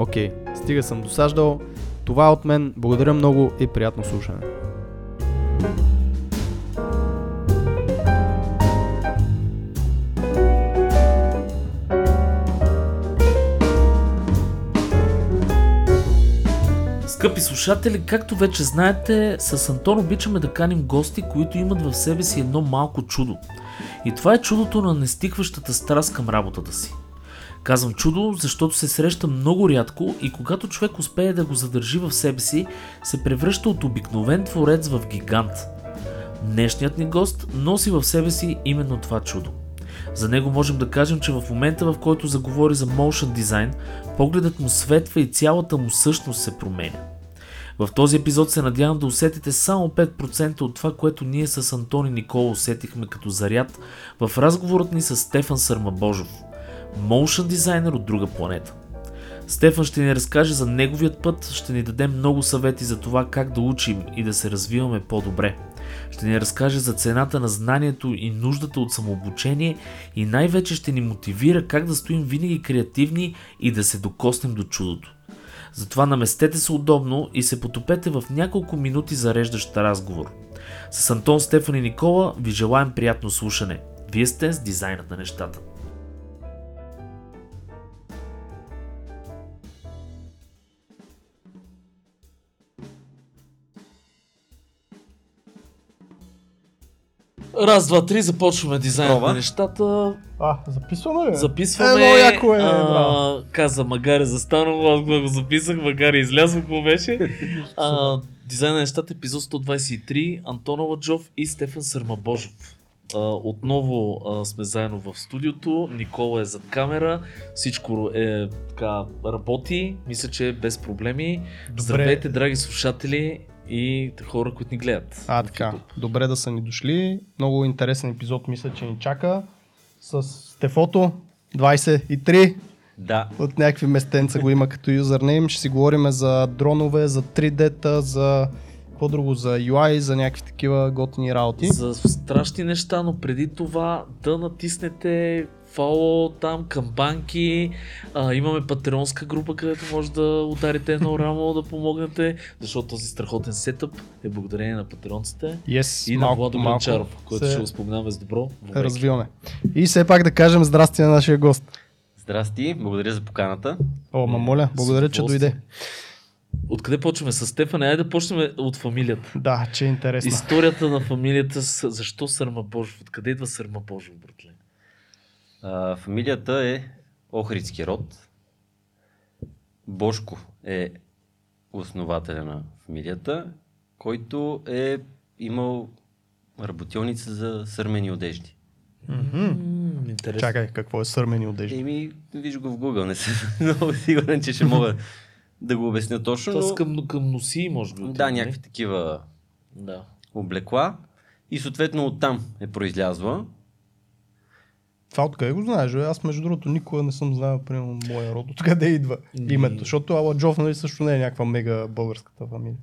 Окей, стига съм досаждал. Това е от мен. Благодаря много и приятно слушане. Скъпи слушатели, както вече знаете, с Антон обичаме да каним гости, които имат в себе си едно малко чудо. И това е чудото на нестихващата страст към работата си. Казвам чудо, защото се среща много рядко и когато човек успее да го задържи в себе си, се превръща от обикновен творец в гигант. Днешният ни гост носи в себе си именно това чудо. За него можем да кажем, че в момента в който заговори за motion дизайн, погледът му светва и цялата му същност се променя. В този епизод се надявам да усетите само 5% от това, което ние с Антони Никола усетихме като заряд в разговорът ни с Стефан Сърмабожов, моушен дизайнер от друга планета. Стефан ще ни разкаже за неговият път, ще ни даде много съвети за това как да учим и да се развиваме по-добре. Ще ни разкаже за цената на знанието и нуждата от самообучение и най-вече ще ни мотивира как да стоим винаги креативни и да се докоснем до чудото. Затова наместете се удобно и се потопете в няколко минути зареждащ разговор. С Антон, Стефан и Никола ви желаем приятно слушане. Вие сте с дизайнът на нещата. Раз, два, три, започваме Проба. на нещата. А, записваме ли? Записваме. Е, много яко е, а, каза Магаре застанало, аз го записах, Магаре излязох, какво беше. а, дизайн на нещата, епизод 123, Антон Ладжов и Стефан Сърмабожов. А, отново а, сме заедно в студиото, Никола е зад камера, всичко е така работи, мисля, че е без проблеми. Добре. Здравейте, драги слушатели и хора, които ни гледат. А, така. Добре да са ни дошли. Много интересен епизод мисля, че ни чака. С Стефото 23 Да, от някакви местенца го има като юзернейм. Ще си говорим за дронове, за 3D-та, за какво друго, за UI, за някакви такива готини работи. За страшни неща, но преди това да натиснете follow там, камбанки, а, имаме патреонска група, където може да ударите едно рамо, да помогнете, защото този страхотен сетъп е благодарение на патреонците Yes, и на малко Владо по малко Гранчаров, който се ще го споменаваме с добро. вовеки. развиваме. И все пак да кажем здрасти на нашия гост. здрасти, благодаря за поканата. О, ма моля, благодаря, С че дойде. Откъде почваме? С Стефан? Айде да почнем от фамилията. Да, че е интересно. Историята на фамилията, с- защо Сърма Божов? Откъде идва Сърма Божов, братле? А, фамилията е Охридски род. Бошко е основателя на фамилията, който е имал работилница за сърмени одежди. М, Интересно. Чакай, какво е сърмени одежди? Еми, виж го в Google, не съм много сигурен, че ще мога да го обясня точно, Това но... към, към носи, може би. Да, някакви такива Да. облекла. И съответно оттам е произлязла. Това откъде го знаеш? бе? Аз между другото никога не съм знал, примерно, моя род. Откъде идва Ми- името? Защото Аладжов нали, също не е някаква мега българската фамилия.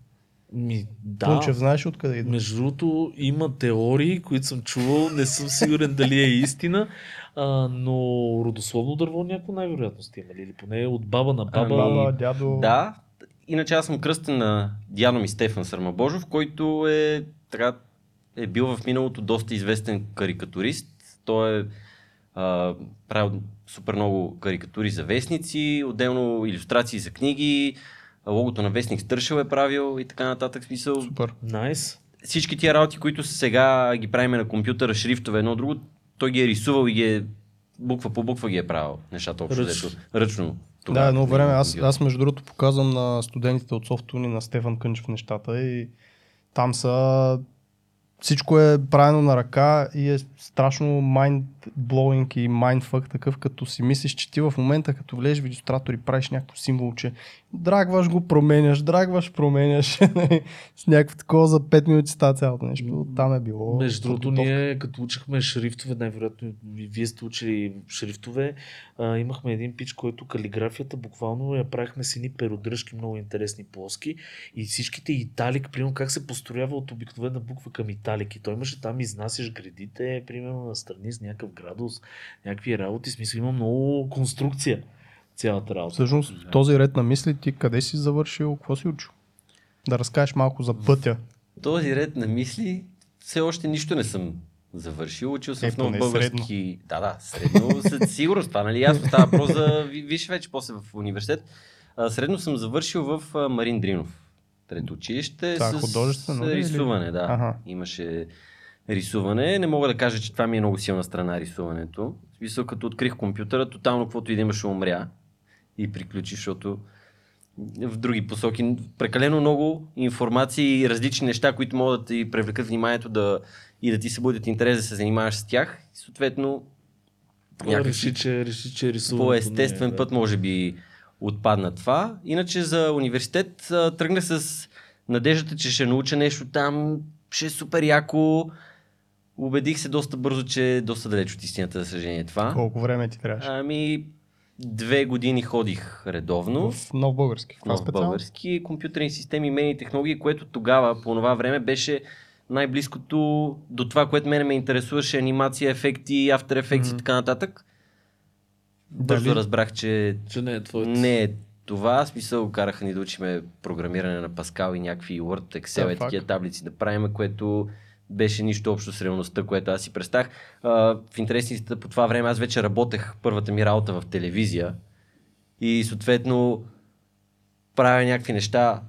Ми, да. Тунчев знаеш ли откъде идва? Между другото, има теории, които съм чувал, не съм сигурен дали е истина, а, но родословно дърво някой най-вероятно сте имали, или поне от баба на баба. Баба, дядо. Да, иначе аз съм кръстен на дядо ми Стефан Сърмабожов, който е, така, е бил в миналото доста известен карикатурист. Той е а, правил супер много карикатури за вестници, отделно иллюстрации за книги, логото на Вестник Стършел е правил и така нататък. Смисъл, Супер. Найс. всички тия работи, които сега ги правиме на компютъра, шрифтове, едно друго, той ги е рисувал и ги е буква по буква ги е правил нещата общо Ръчно. взето. Ръчно. Да, Тогава, едно време. Аз, аз между другото показвам на студентите от Софтуни на Стефан Кънчев нещата и там са всичко е правено на ръка и е страшно mind-blowing и mindfuck такъв, като си мислиш, че ти в момента, като влезеш в иллюстратор и правиш някакво символче, драгваш го, променяш, драгваш, променяш. с някакво такова за 5 минути става цялото нещо. Там е било. Между другото, ние като учихме шрифтове, най-вероятно вие сте учили шрифтове, а, имахме един пич, който калиграфията буквално я правихме с едни перодръжки, много интересни плоски и всичките италик, примерно как се построява от обикновена буква към италик. И той имаше там, изнасяш гредите, примерно на страни с някакъв градус, някакви работи, в смисъл има много конструкция цялата работа. Всъщност, в този ред на мисли ти къде си завършил, какво си учил? Да разкажеш малко за пътя. Този ред на мисли, все още нищо не съм завършил. Учил съм Е, в нов поне български... Да, да, средно, със сигурност. Това, нали, ясно става въпрос за... ви- Виж вече после в университет. А, средно съм завършил в Марин Дринов. Трето училище Това с, художествено с ли, или? рисуване, да. Аха. Имаше рисуване. Не мога да кажа, че това ми е много силна страна рисуването. В смисъл, като открих компютъра, тотално каквото и да имаше умря и приключи, защото в други посоки. Прекалено много информации и различни неща, които могат да ти привлекат вниманието да, и да ти събудят интерес да се занимаваш с тях. И съответно, някакси Реши, че, реши, че рисуването по естествен е, път може би отпадна това. Иначе за университет а, тръгнах с надеждата, че ще науча нещо там, ще е супер яко. Убедих се доста бързо, че е доста далеч от истината, за съжаление това. Колко време ти трябваше? Ами, две години ходих редовно. В нов български. В каква в специалност? български компютърни системи, медийни технологии, което тогава, по това време, беше най-близкото до това, което мене ме интересуваше, анимация, ефекти, After Effects и така нататък. Бързо Дали- разбрах, че Че не е твоето. не е това. В Смисъл, караха ни да учиме програмиране на Pascal и някакви Word, Excel Да, и такива таблици да правим, което беше нищо общо с реалността, което аз си представях. В интересните по това време аз вече работех първата ми работа в телевизия и съответно правя някакви неща,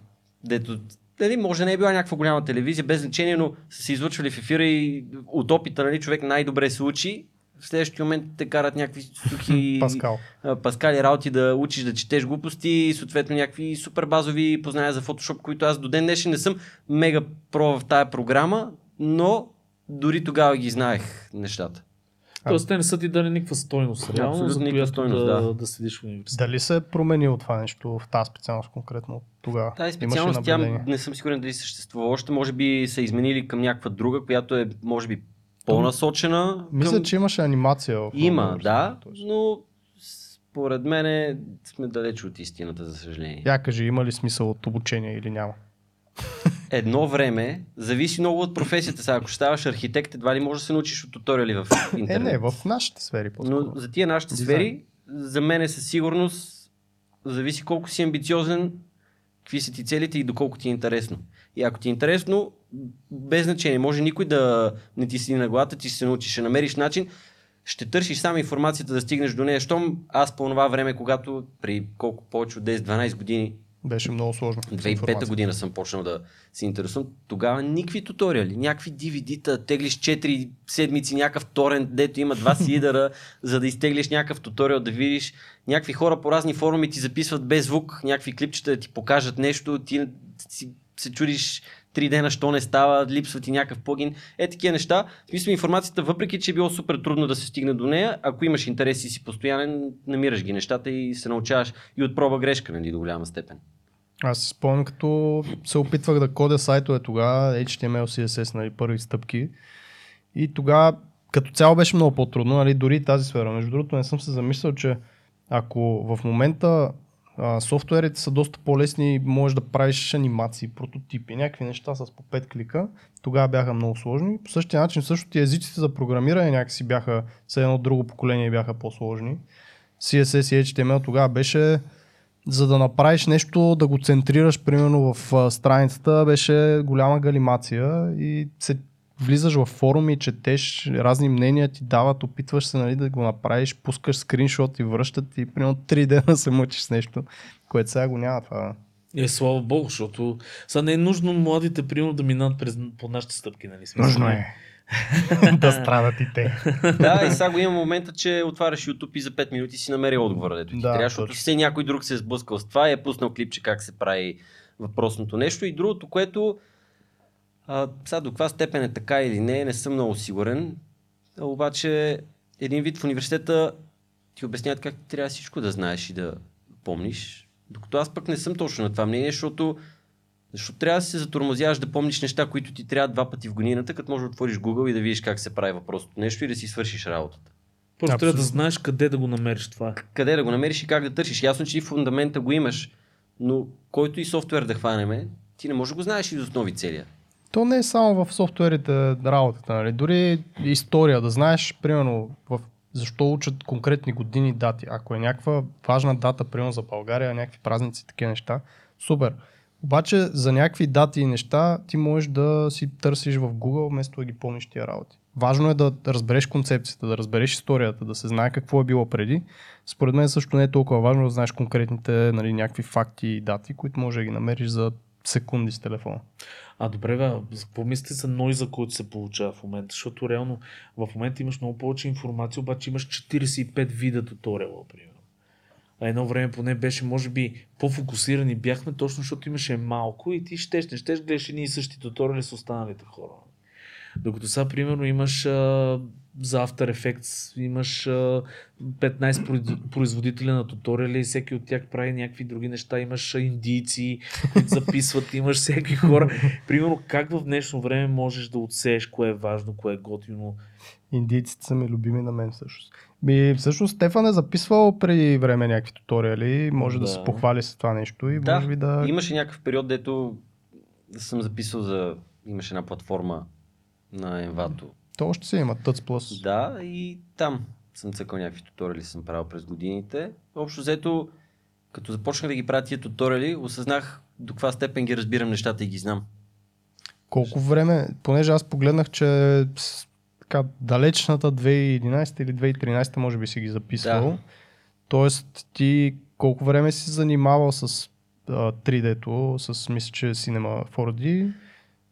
дето дали, може не е била някаква голяма телевизия, без значение, но са се излъчвали в ефира и от опита нали, човек най-добре се учи. В следващия момент те карат някакви сухи Паскал. Паскали работи да учиш да четеш глупости и съответно някакви супер базови познания за Photoshop, които аз до ден днешен не съм мега про в тая програма, но дори тогава ги знаех нещата. Тоест те не са ти дали никаква стойност, реално, Абсолютно за никаква която стойност, да, да. да седиш в университет. Дали се е променило това нещо в тази специалност конкретно тогава? Тази специалност, тя не съм сигурен дали съществува още, може би са изменили към някаква друга, която е, може би, по-насочена. Мисля, към... че имаше анимация в Има, да, но според мен сме далеч от истината, за съжаление. Я кажи, има ли смисъл от обучение или няма? Едно време, зависи много от професията. Сега, ако ставаш архитект, едва ли можеш да се научиш от туториали в Е, интернет. не, в нашите сфери по-скоро. Но за тия нашите Дизайн. сфери, за мен е със сигурност, зависи колко си амбициозен, какви са ти целите и доколко ти е интересно. И ако ти е интересно, без значение, може никой да не ти седи на главата, ти ще се научиш, ще намериш начин, ще търсиш сам информацията да стигнеш до нея. Щом аз по това време, когато при колко повече от 10-12 години Беше много сложно. с 2005 информацията. година съм почнал да се интересувам. Тогава никакви туториали, някакви DVD-та, теглиш 4 седмици, някакъв торент, дето има два сидера, за да изтеглиш някакъв туториал, да видиш. Някакви хора по разни форуми ти записват без звук, някакви клипчета да ти покажат нещо, ти си, се чудиш три дена, що не става, липсва ти някакъв плагин. Е, такива неща. В смисъл информацията, въпреки че е било супер трудно да се стигне до нея, ако имаш интерес и си постоянен, намираш ги нещата и се научаваш и от проба грешка, нали, до голяма степен. Аз си спомням, като се опитвах да кодя сайтове тогава, HTML, CSS, нали, първи стъпки. И тогава като цяло беше много по-трудно, нали, дори тази сфера. Между другото, не съм се замислял, че ако в момента а, софтуерите са доста по-лесни, можеш да правиш анимации, прототипи, някакви неща с по 5 клика, тогава бяха много сложни. По същия начин също и езиците за програмиране някакси бяха, все едно друго поколение бяха по-сложни. CSS и HTML тогава беше за да направиш нещо, да го центрираш примерно в страницата, беше голяма галимация и се влизаш в форуми, четеш разни мнения, ти дават, опитваш се нали, да го направиш, пускаш скриншот и връщат и примерно 3 дена се мъчиш с нещо, което сега го няма това. Е, слава богу, защото сега не е нужно младите, примерно, да минат през, по нашите стъпки, нали? Смисъл, Нужно е. да страдат и те. Да, и сега го има момента, че отваряш YouTube и за 5 минути си намери отговора, дето ти Да, трябва, защото все някой друг се е сблъскал с това и е пуснал клипче как се прави въпросното нещо. И другото, което а, сега до каква степен е така или не, не съм много сигурен. А, обаче един вид в университета ти обясняват как трябва всичко да знаеш и да помниш. Докато аз пък не съм точно на това мнение, защото защото трябва да се затормозяваш да помниш неща, които ти трябва два пъти в годината, като можеш да отвориш Google и да видиш как се прави въпросното нещо и да си свършиш работата. Просто трябва да знаеш къде да го намериш това. Къде да го намериш и как да търсиш. Ясно, че и фундамента го имаш, но който и софтуер да хванеме, ти не можеш да го знаеш и основи целия. То не е само в софтуерите работата, нали? Дори история, да знаеш, примерно, в защо учат конкретни години дати. Ако е някаква важна дата, примерно за България, някакви празници, такива неща, супер. Обаче за някакви дати и неща ти можеш да си търсиш в Google, вместо да ги помниш тия работи. Важно е да разбереш концепцията, да разбереш историята, да се знае какво е било преди. Според мен също не е толкова важно да знаеш конкретните нали, някакви факти и дати, които може да ги намериш за секунди с телефона. А добре, бе, какво мислите за нойза, който се получава в момента? Защото реално в момента имаш много повече информация, обаче имаш 45 вида туториала, примерно. А едно време поне беше, може би, по-фокусирани бяхме, точно защото имаше малко и ти щеш, не щеш, гледаш едни и същи туториали с останалите хора. Докато сега, примерно, имаш а, за After Effects, имаш а, 15 произ- производителя на туториали и всеки от тях прави някакви други неща. Имаш индийци, които записват, имаш всеки хора. Примерно, как в днешно време можеш да отсееш кое е важно, кое е готино? Индийците са ми любими на мен всъщност. Ми, всъщност Стефан е записвал преди време някакви туториали, може да, Да. се похвали с това нещо и Да, може би да... Имаше някакъв период, дето съм записал за... Имаше една платформа на Envato. То още се има, Tuts Plus. Да, и там съм цъкал някакви туториали, съм правил през годините. Общо взето, като започнах да ги правя тия туториали, осъзнах до каква степен ги разбирам нещата и ги знам. Колко време, понеже аз погледнах, че така, далечната 2011 или 2013 може би си ги записвал. Да. Тоест ти колко време си занимавал с а, 3D-то, с мисля, че Cinema 4D,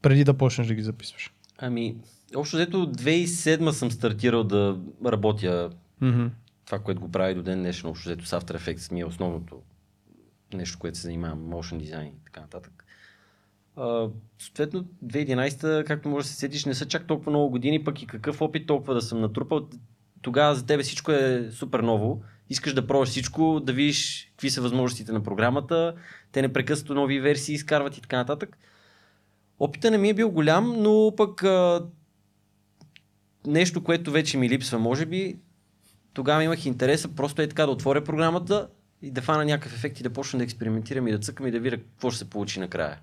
преди да почнеш да ги записваш? Ами, общо взето 2007 съм стартирал да работя Mm-hmm. това, което го прави до ден днешен, общо взето с After Effects ми е основното нещо, което се занимавам, motion дизайн и така нататък. А, съответно, 2011, както може да се сетиш, не са чак толкова много години, пък и какъв опит толкова да съм натрупал. Тогава за тебе всичко е супер ново. Искаш да пробваш всичко, да видиш какви са възможностите на програмата. Те непрекъснато нови версии изкарват и така нататък. Опита не ми е бил голям, но пък а, нещо, което вече ми липсва, може би, тогава имах интереса просто е така да отворя програмата и да фана някакъв ефект и да почна да експериментирам и да цъкам и да видя какво ще се получи накрая.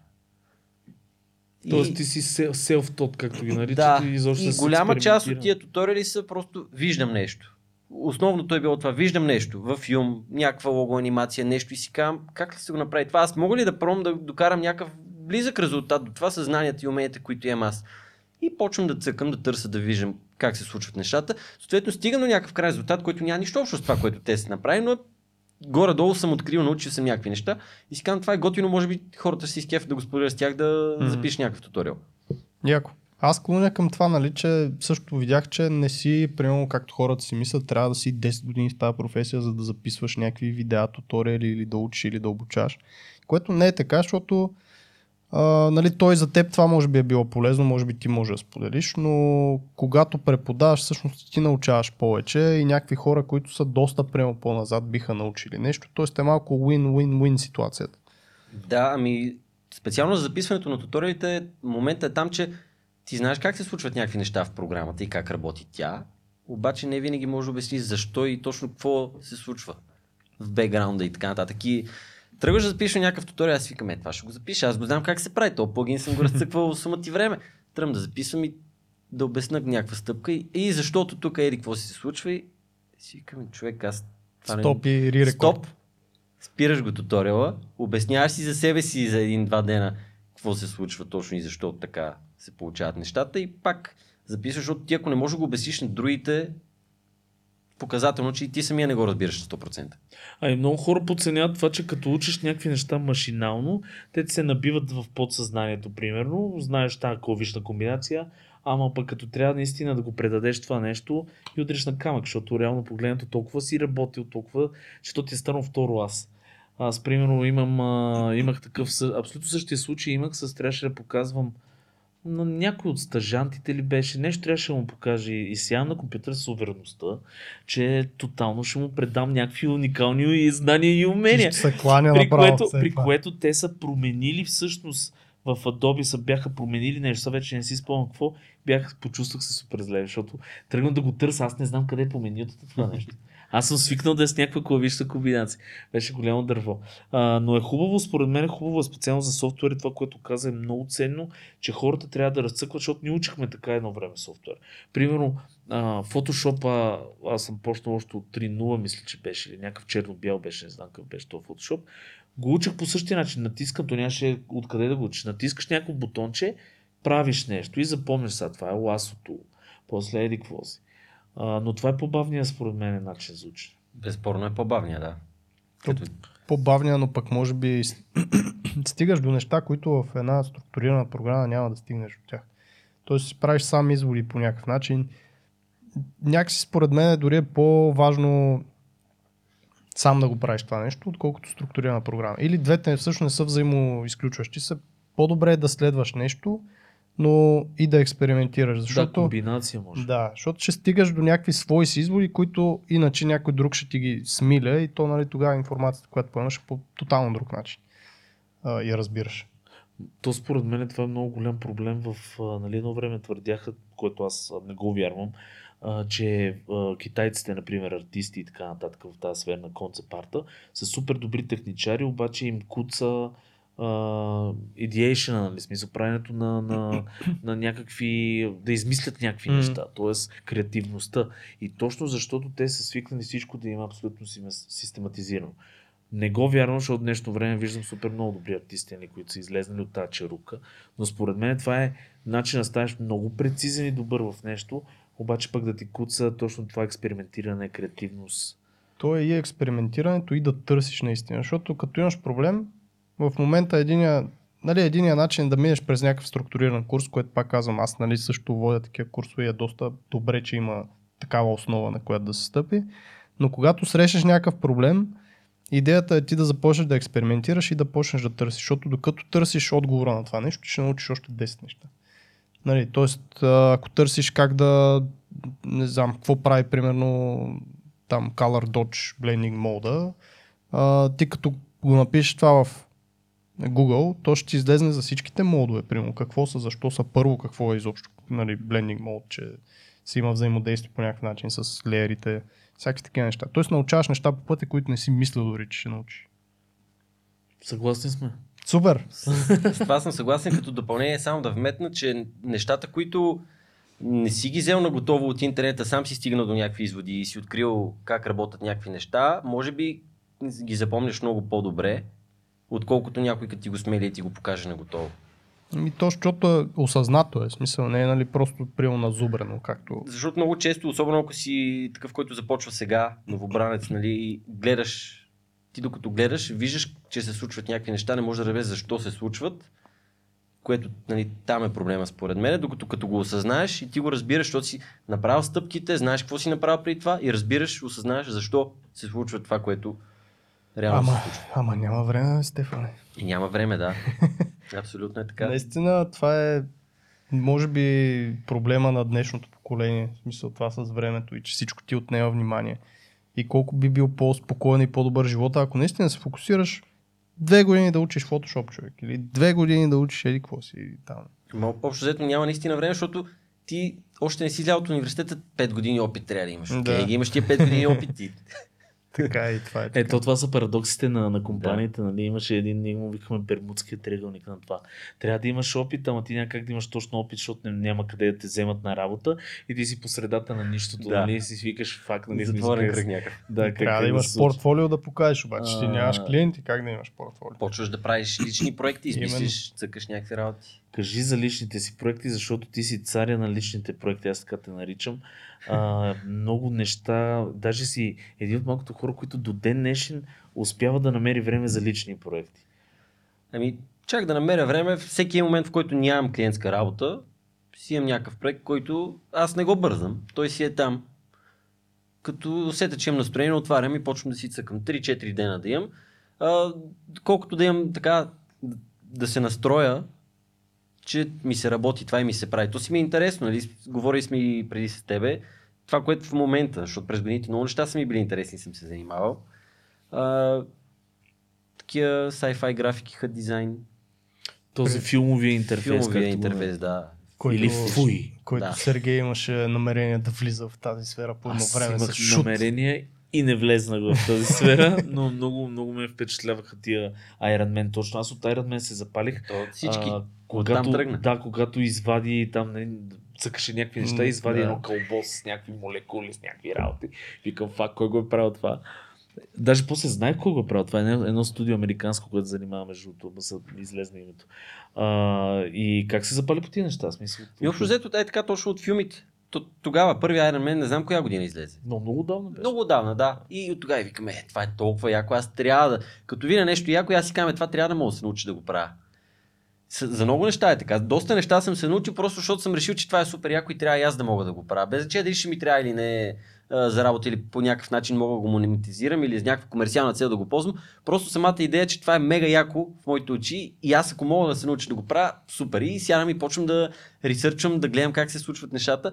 И- Тоест ти си сел- self-taught, както ги наричат. да, и, изобщо и голяма част от тия туториали са просто виждам нещо. Основното е било това, виждам нещо в Юм, някаква лого анимация, нещо и си казвам, как ли се го направи това? Аз мога ли да пробвам да докарам някакъв близък резултат до това съзнанието и уменията, които имам аз? И почвам да цъкам, да търся, да виждам как се случват нещата. Съответно, стигам до някакъв край резултат, който няма нищо общо с това, което те са направили, но горе-долу съм открил, научил съм някакви неща и си казвам, това е готино, може би хората си изкефят да го споделя с тях, да Мгм. запишеш някакъв туториал. Яко. Аз клоня към това, нали, че също видях, че не си, примерно както хората си мислят, трябва да си 10 години в тази професия, за да записваш някакви видеа, туториали или да учиш или да обучаш. Което не е така, защото нали, той за теб това може би е било полезно, може би ти може да споделиш, но когато преподаваш, всъщност ти научаваш повече и някакви хора, които са доста прямо по-назад, биха научили нещо. Тоест е малко win-win-win ситуацията. Да, ами специално за записването на туториалите, момента е там, че ти знаеш как се случват някакви неща в програмата и как работи тя, обаче не винаги можеш да обясниш защо и точно какво се случва в бекграунда и така нататък. И тръгваш да запишеш някакъв туториал, аз викам, е, това ще го запиша, аз го знам как се прави, то плагин съм го разцъквал сума ти време. Тръгвам да записвам и да обясна някаква стъпка и, и защото тук еди какво си се случва и си викам, човек, аз Стоп и ререкорд. Стоп. Спираш го туториала, обясняваш си за себе си за един-два дена какво се случва точно и защо така се получават нещата и пак записваш, защото ти ако не можеш да го обясниш на другите, показателно, че и ти самия не го разбираш 100%. А и много хора подценяват това, че като учиш някакви неща машинално, те ти се набиват в подсъзнанието, примерно. Знаеш тази клавишна комбинация, ама пък като трябва наистина да го предадеш това нещо и удриш на камък, защото реално погледнато толкова си работил, толкова, че то ти е станало второ аз. Аз, примерно, имам, а, имах такъв, абсолютно същия случай имах, с трябваше да показвам на някой от стажантите ли беше, нещо трябваше да му покаже и сядам на компютъра с увереността, че тотално ще му предам някакви уникални знания и умения. Ще се кланя При направо. което, при това. което те са променили всъщност в Adobe са бяха променили нещо, сега вече не си спомням какво, бях, почувствах се супер зле, защото тръгнах да го търся, аз не знам къде е по менюто това нещо. Аз съм свикнал да е с някаква клавишна комбинация. Беше голямо дърво. А, но е хубаво, според мен е хубаво, специално за софтуер, това, което каза е много ценно, че хората трябва да разцъкват, защото ни учихме така едно време софтуер. Примерно, а, Photoshop, аз съм почнал още от 3.0, мисля, че беше, или някакъв черно-бял беше, не знам какъв беше този Photoshop. Го учих по същия начин. Натискам, то нямаше откъде да го учиш. Натискаш някакво бутонче, правиш нещо и запомняш сега, това е ласото. После еди какво си. А, но това е по-бавният според мен начин за учене. Безспорно е по-бавния, да. То- Като... По-бавния, но пък може би стигаш до неща, които в една структурирана програма няма да стигнеш от тях. Тоест си правиш сам изводи по някакъв начин. Някакси според мен дори е по-важно сам да го правиш това нещо, отколкото структурирана програма. Или двете всъщност не са взаимоизключващи се. По-добре е да следваш нещо, но и да експериментираш. Да, Защото... комбинация може. Да, защото ще стигаш до някакви свои си изводи, които иначе някой друг ще ти ги смиля и то нали, тогава информацията, която поемаш е по тотално друг начин. А, я разбираш. То според мен това е много голям проблем в нали, едно време твърдяха, което аз не го вярвам, а, че а, китайците, например, артисти и така нататък в тази сфера на концепт арта, са супер добри техничари, обаче им куца идеейшена, нали, смисъл, правенето на, на, на някакви, да измислят някакви Мгм. неща, т.е. креативността. И точно защото те са свикнали всичко да има абсолютно симе- систематизирано. Не го вярвам, защото в днешно време виждам супер много добри артисти, нали, които са излезнали от тази черука. Но според мен това е начин да станеш много прецизен и добър в нещо, обаче пък да ти куца точно това експериментиране, креативност. То е и експериментирането и да търсиш наистина. Защото като имаш проблем, в момента единия, нали, единия начин е да минеш през някакъв структуриран курс, което пак казвам, аз нали, също водя такива курсове и е доста добре, че има такава основа, на която да се стъпи. Но когато срещаш някакъв проблем, идеята е ти да започнеш да експериментираш и да почнеш да търсиш, защото докато търсиш отговора на това нещо, ще научиш още 10 неща. Нали, тоест, ако търсиш как да, не знам, какво прави, примерно, там Color Dodge Blending а, ти като го напишеш това в Google, то ще ти излезне за всичките модове, примерно какво са, защо са първо, какво е изобщо нали, Blending мод, че си има взаимодействие по някакъв начин с леерите, всякакви такива неща. Тоест научаваш неща по пътя, които не си мислил дори, че ще научиш. Съгласни сме. Супер! С това съм съгласен като допълнение само да вметна, че нещата, които не си ги взел на готово от интернета, сам си стигнал до някакви изводи и си открил как работят някакви неща, може би ги запомняш много по-добре, отколкото някой като ти го смели и ти го покаже на готово. Ами то, защото е осъзнато е, смисъл, не е нали, просто приел на зубрено, както... Защото много често, особено ако си такъв, който започва сега, новобранец, нали, гледаш, ти докато гледаш, виждаш, че се случват някакви неща, не можеш да разбереш защо се случват, което нали, там е проблема според мен, докато като го осъзнаеш и ти го разбираш, защото си направил стъпките, знаеш какво си направил преди това и разбираш, осъзнаеш защо се случва това, което реално Ама, ама няма време, Стефане. И няма време, да. Абсолютно е така. Наистина, това е, може би, проблема на днешното поколение. В смисъл това с времето и че всичко ти отнема внимание. И колко би бил по-спокоен и по-добър живота, ако наистина се фокусираш две години да учиш Photoshop, човек. Или две години да учиш еди какво си там. Ма общо взето няма наистина време, защото ти още не си излял от университета, 5 години опит трябва да имаш. Да. Ги имаш тия 5 години опит. Така и това е. Така. Ето, това са парадоксите на, на компаниите. Нали? Имаше един, ние му викаме Бермудския триъгълник на това. Трябва да имаш опит, ама ти някак да имаш точно опит, защото няма къде да те вземат на работа и ти си по средата на нищото, Да. нали? Си свикаш факт, нали? Затворен кръг някакъв. Да, Трябва да имаш случва. портфолио да покажеш, обаче ти А. нямаш клиенти, как да имаш портфолио? Почваш да правиш лични проекти, измислиш, цъкаш някакви работи. Кажи за личните си проекти, защото ти си царя на личните проекти, аз така те наричам. А, много неща. Даже си един от малкото хора, които до ден днешен успява да намери време за лични проекти. Ами, чак да намеря време, всеки момент, в който нямам клиентска работа, си имам някакъв проект, който аз не го бързам. Той си е там. Като усета, че имам настроение, отварям и почвам да си цъкам 3-4 дена да имам. А, колкото да имам така, да се настроя, че ми се работи това и ми се прави. То си ми е интересно, нали? Говорили сме и преди с тебе. Това, което в момента, защото през годините много неща са ми били интересни, съм се занимавал. А, такива sci-fi графики, хът дизайн, Този филмовия интерфейс. филмовия интерфейс, да. Който, Или фуй. Който Да. Сергей имаше намерение да влиза в тази сфера по едно Аз време. имах с шут. намерение и не влезнах в тази сфера, но много, много ме впечатляваха тия Iron Man. Точно аз от Iron Man се запалих. То всички. А, когато, тръгна. да, когато извади там, не, цъкаше някакви неща, извади да. едно кълбо с някакви молекули, с някакви работи. Викам, фак, кой го е правил това? Даже после знаех кой го е правил. Това е едно, едно студио американско, което занимава между ама са излезна името. А, и как се запали по тия неща? Смисъл, И общо взето е така точно от филмите. То, тогава, първи Iron Man, не знам коя година излезе. Но много давно беше. Много отдавна, да. И от тогава викаме, е, това е толкова яко, аз трябва да... Като видя нещо яко, аз си казвам, «Е, това трябва да мога да се науча да го правя. За много неща е така. Доста неща съм се научил, просто защото съм решил, че това е супер яко и трябва и аз да мога да го правя. Без значение дали ще ми трябва или не за работа или по някакъв начин мога да го монетизирам или с някаква комерциална цел да го ползвам. Просто самата идея, че това е мега яко в моите очи и аз ако мога да се науча да го правя, супер. И сядам и почвам да ресърчвам, да гледам как се случват нещата.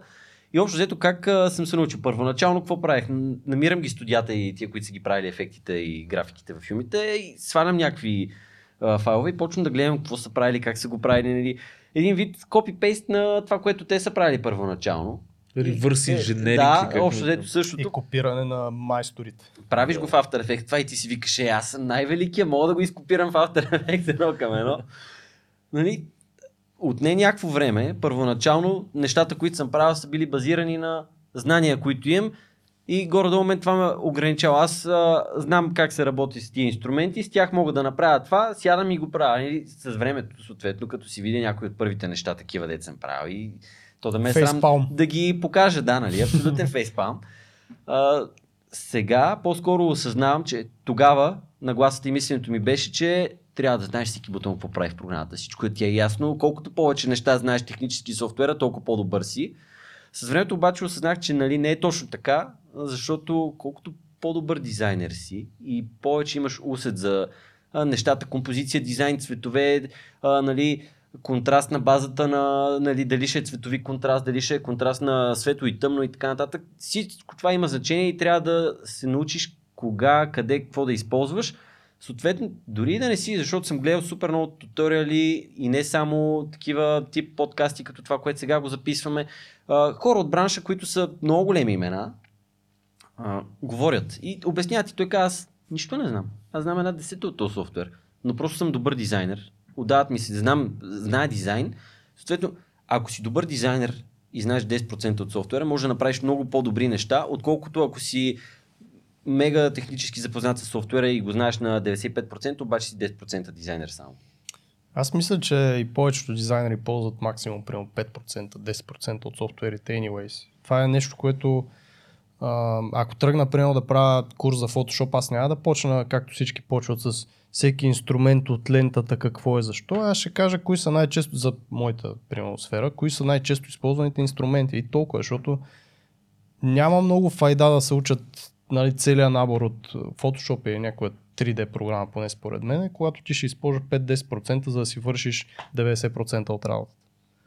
И общо взето как а, съм се научил? Първоначално какво правих? Намирам ги студията и тия, които са ги правили ефектите и графиките в филмите и свалям някакви а, файлове и почвам да гледам какво са правили, как са го правили. Нали. Един вид копипейст на това, което те са правили първоначално. Ревърс Е, инженеринг. Да, ли, как общо взето И същото. копиране на майсторите. Правиш го в After Effects това и ти си викаш, е, аз съм най-великия, мога да го изкопирам в After Effects едно към едно. Нали, отне някакво време, първоначално нещата, които съм правил, са били базирани на знания, които имам и горе-долу мен това ме ограничава. Аз а, знам как се работи с тия инструменти, с тях мога да направя това, сядам и го правя. Нали, с времето, съответно, като си видя някои от първите неща, такива дет съм правил и то да ме е срам да ги покажа, да, нали, абсолютен фейспалм. А, сега по-скоро осъзнавам, че тогава нагласата и мисленето ми беше, че трябва да знаеш всеки бутон какво прави в програмата. Всичко ти е ясно. Колкото повече неща знаеш технически софтуера, толкова по-добър си. С времето обаче осъзнах, че нали, не е точно така, защото колкото по-добър дизайнер си и повече имаш усет за нещата, композиция, дизайн, цветове, а, нали, контраст на базата на нали, дали ще е цветови контраст, дали ще е контраст на светло и тъмно и така нататък. Всичко това има значение и трябва да се научиш кога, къде, какво да използваш. Съответно, дори да не си, защото съм гледал супер много туториали и не само такива тип подкасти, като това, което сега го записваме. Хора от бранша, които са много големи имена, говорят и обясняват и той казва, аз нищо не знам. Аз знам една десета от този софтуер, но просто съм добър дизайнер. Отдават ми се, знам, знае дизайн. Съответно, ако си добър дизайнер и знаеш 10% от софтуера, може да направиш много по-добри неща, отколкото ако си мега технически запознат с софтуера и го знаеш на 95%, обаче си 10% дизайнер само. Аз мисля, че и повечето дизайнери ползват максимум примерно 5%, 10% от софтуерите anyways. Това е нещо, което ако тръгна примерно да правя курс за Photoshop, аз няма да почна както всички почват с всеки инструмент от лентата, какво е, защо. Аз ще кажа кои са най-често за моята примерно сфера, кои са най-често използваните инструменти и толкова, защото няма много файда да се учат нали, целият набор от а, Photoshop или някоя 3D програма, поне според мен, когато ти ще използваш 5-10%, за да си вършиш 90% от работа.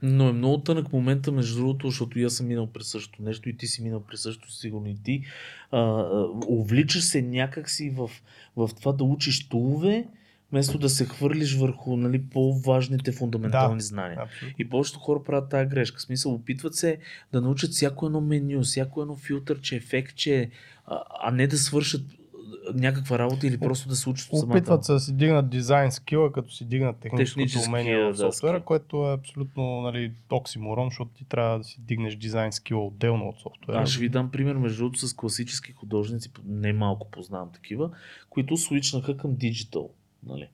Но е много тънък момента, между другото, защото и аз съм минал през същото нещо и ти си минал през същото, сигурно и ти. А, увличаш се някакси в, в това да учиш тулове, вместо да се хвърлиш върху нали, по-важните фундаментални Да. знания. Абсолютно. И повечето хора правят тази грешка. В смисъл, опитват се да научат всяко едно меню, всяко едно филтърче, ефектче, а, а не да свършат някаква работа или просто да се учат самата. Опитват се да си дигнат дизайн скила, като си дигнат техническото умение в да, софтуера, скил. което е абсолютно нали, оксиморон, защото ти трябва да си дигнеш дизайн скила отделно от софтуера. Аз ще ви дам пример, между другото, с класически художници, не малко познавам такива, които свичнаха към диджитал. Нали?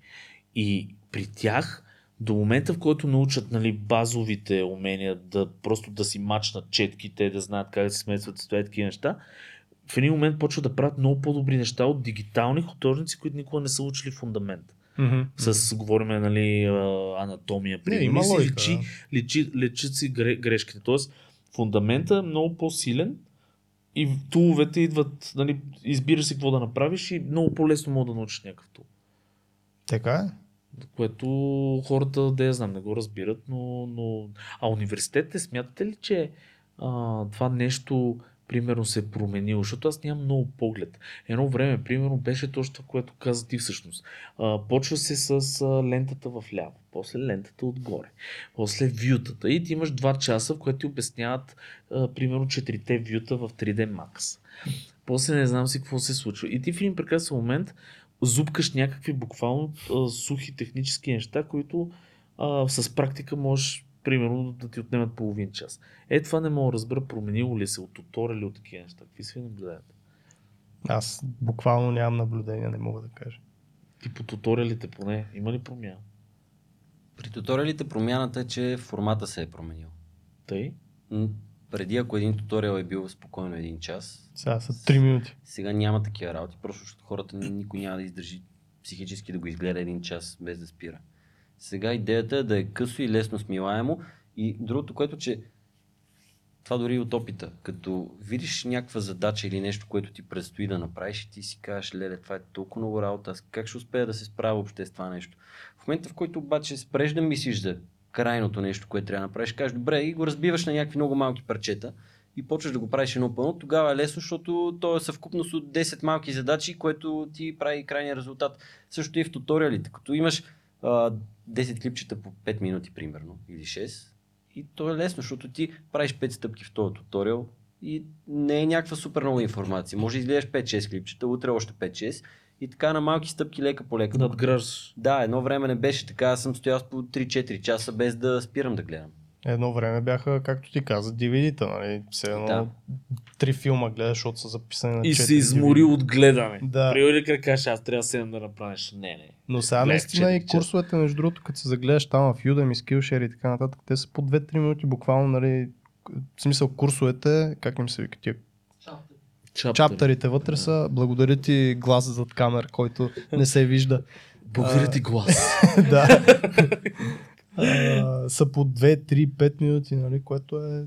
И при тях до момента, в който научат нали, базовите умения да просто да си мачнат четките, да знаят как да се смесват стоят такива неща, в един момент почват да правят много по-добри неща от дигитални художници, които никога не са учили фундамент. Мгм. С, говориме, нали, анатомия. Се логика, лечи, лечи, лечат си гре- грешките. Тоест, фундамента е много по-силен и туловете идват, нали, избираш си какво да направиш и много по-лесно мога да научиш някакъв тул. Така е. Което хората, да я знам, не го разбират, но... но... А университетите, смятате ли, че а, това нещо примерно се е променило? Защото аз нямам много поглед. Едно време, примерно, беше точно това, което каза ти всъщност. А, почва се с а, лентата в ляво, после лентата отгоре, после вютата и ти имаш два часа, в което ти обясняват а, примерно четирите вюта в 3D Max. После не знам си какво се случва. И ти в един прекрасен момент зубкаш някакви буквално а, сухи технически неща, които а, с практика можеш примерно да ти отнемат половин час. Е, това не мога да разбера, променило ли се от туториали от такива неща. Какви си ви наблюдаете? Аз буквално нямам наблюдение, не мога да кажа. И по туториалите поне, има ли промяна? При туториалите промяната е, че формата се е променил. Тъй? Преди, ако един туториал е бил спокойно един час, Сега са 3 минути. сега няма такива работи, просто защото хората никой няма да издържи психически да го изгледа един час без да спира. Сега идеята е да е късо и лесно смилаемо и другото, което, че това дори и от опита. Като видиш някаква задача или нещо, което ти предстои да направиш и ти си кажеш, леле, това е толкова много работа, аз как ще успея да се справя въобще с това нещо. В момента, в който обаче спреш да мислиш за крайното нещо, което трябва да направиш, кажеш, добре, и го разбиваш на някакви много малки парчета и почваш да го правиш едно пълно, тогава е лесно, защото то е съвкупност от 10 малки задачи, което ти прави крайния резултат. Също и в туториалите. Като имаш а, 10 клипчета по 5 минути, примерно, или 6, и то е лесно, защото ти правиш 5 стъпки в този туториал и не е някаква супер много информация. Може да изгледаш 5-6 клипчета, утре още 5-6 и така на малки стъпки лека по лека. Надграждаш. Да, едно време не беше така, аз съм стоял по 3-4 часа без да спирам да гледам. Едно време бяха, както ти каза, DVD-та, нали? Все едно Да. три филма гледаш, защото са записани на И 4 се измори DVD. от гледане. Да. Приори как кажеш, аз трябва да седем да направиш. Не, не. Но сега наистина и курсовете, между другото, като се загледаш там в Udemy, Skillshare и така нататък, те са по 2-3 минути буквално, нали, в смисъл курсовете, как им се вика тия Чаптери. чаптерите вътре са, благодаря ти глас зад камера, който не се вижда. Благодаря ти глас. да. А, са по 2-3-5 минути, нали, което е...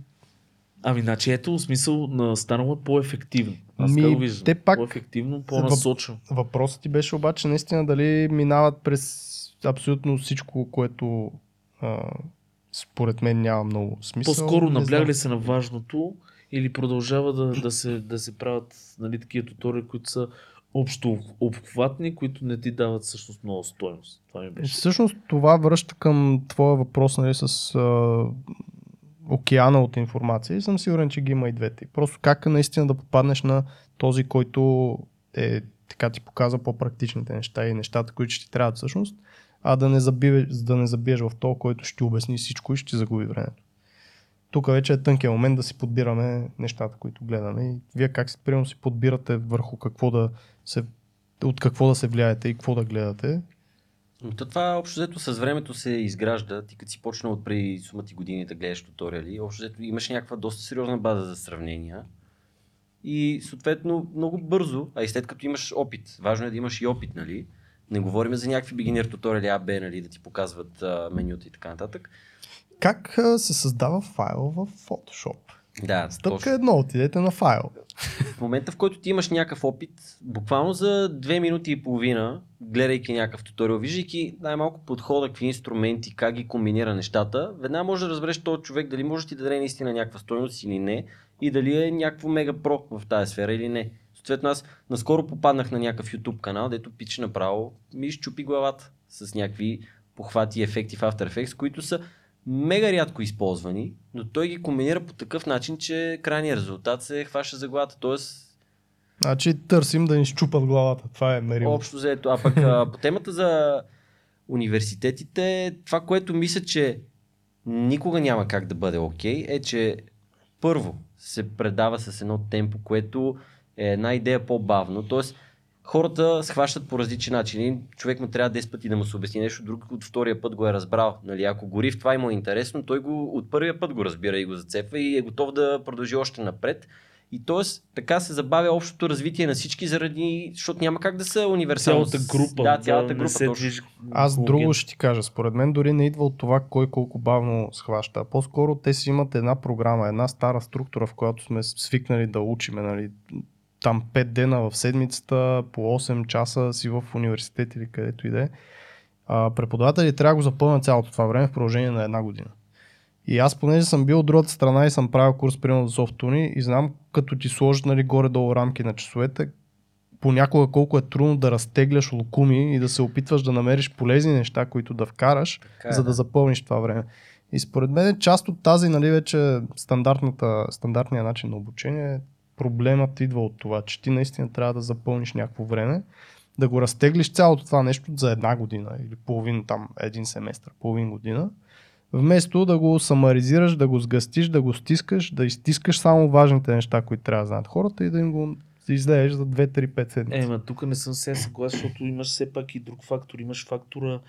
Ами, значи ето, смисъл на станало е по-ефективно. Аз Ми, виждам. те пак- По-ефективно, по-насочено. Въпросът ти беше обаче наистина дали минават през абсолютно всичко, което а, според мен няма много смисъл. По-скоро наблягали се на важното или продължава да, да, се, да се правят нали, такива туториали, които са общо обхватни, които не ти дават всъщност много стойност. Това ми беше. Всъщност това връща към твоя въпрос нали, с а, океана от информация и съм сигурен, че ги има и двете. Просто как наистина да попаднеш на този, който е, така ти показва по-практичните неща и нещата, които ще ти трябват всъщност, а да не, забиеш, да не забиеш в то, който ще ти обясни всичко и ще ти загуби времето. Тук вече е тънкият момент да си подбираме нещата, които гледаме. И вие как си, примерно, си подбирате върху какво да се, от какво да се влияете и какво да гледате. Но то това общо взето с времето се изгражда. Ти като си почнал от преди сума ти години да гледаш туториали, общо взето имаш някаква доста сериозна база за сравнения. И съответно много бързо, а и след като имаш опит, важно е да имаш и опит, нали? Не говорим за някакви бигинер туториали А, Б, нали, да ти показват а, менюта и така нататък. Как се създава файл в Photoshop? Да, Стъпка точно. едно, отидете на файл. В момента, в който ти имаш някакъв опит, буквално за две минути и половина, гледайки някакъв туториал, виждайки най-малко подхода, какви инструменти, как ги комбинира нещата, веднага може да разбереш този човек дали може да ти даде наистина някаква стойност или не и дали е някакво мега про в тази сфера или не. Съответно аз наскоро попаднах на някакъв YouTube канал, дето пич направо ми изчупи главата с някакви похвати и ефекти в After Effects, които са мега рядко използвани, но той ги комбинира по такъв начин, че крайният резултат се хваща за главата. Тоест, Значи търсим да ни щупат главата. Това е мерило. общо взето. А пък а, по темата за университетите, това, което мисля, че никога няма как да бъде окей, е, че първо се предава с едно темпо, което е една идея по-бавно. Тоест, хората схващат по различен начин. Един човек му трябва 10 пъти да му се обясни нещо, друг от втория път го е разбрал. Нали, ако гори в това и му е интересно, той го от първия път го разбира и го зацепва и е готов да продължи още напред. И т.е. така се забавя общото развитие на всички, заради, защото няма как да са универсални. Цялата група. Да, цялата не група. се точно. Аз около друго ще ти кажа. Според мен дори не идва от това кой колко бавно схваща. а По-скоро те си имат една програма, една стара структура, в която сме свикнали да учиме. Нали. Там 5 дена в седмицата, по 8 часа си в университет или където и да е. Преподаватели трябва да го запълнят цялото това време в продължение на една година. И аз, понеже съм бил от другата страна и съм правил курс примерно за софтуни и знам, като ти сложат нали, горе-долу рамки на часовете, понякога колко е трудно да разтегляш лукуми и да се опитваш да намериш полезни неща, които да вкараш, Така е, за да да. запълниш това време. И според мен част от тази, нали, вече стандартната, стандартния начин на обучение, проблемът идва от това, че ти наистина трябва да запълниш някакво време, да го разтеглиш цялото това нещо за една година или половин там, един семестър, половин година, вместо да го самаризираш, да го сгъстиш, да го стискаш, да изтискаш само важните неща, които трябва да знаят хората и да им го излееш за 2-3-5 седмици. Е, ма тук не съм се съгласен, защото имаш все пак и друг фактор. Имаш фактора,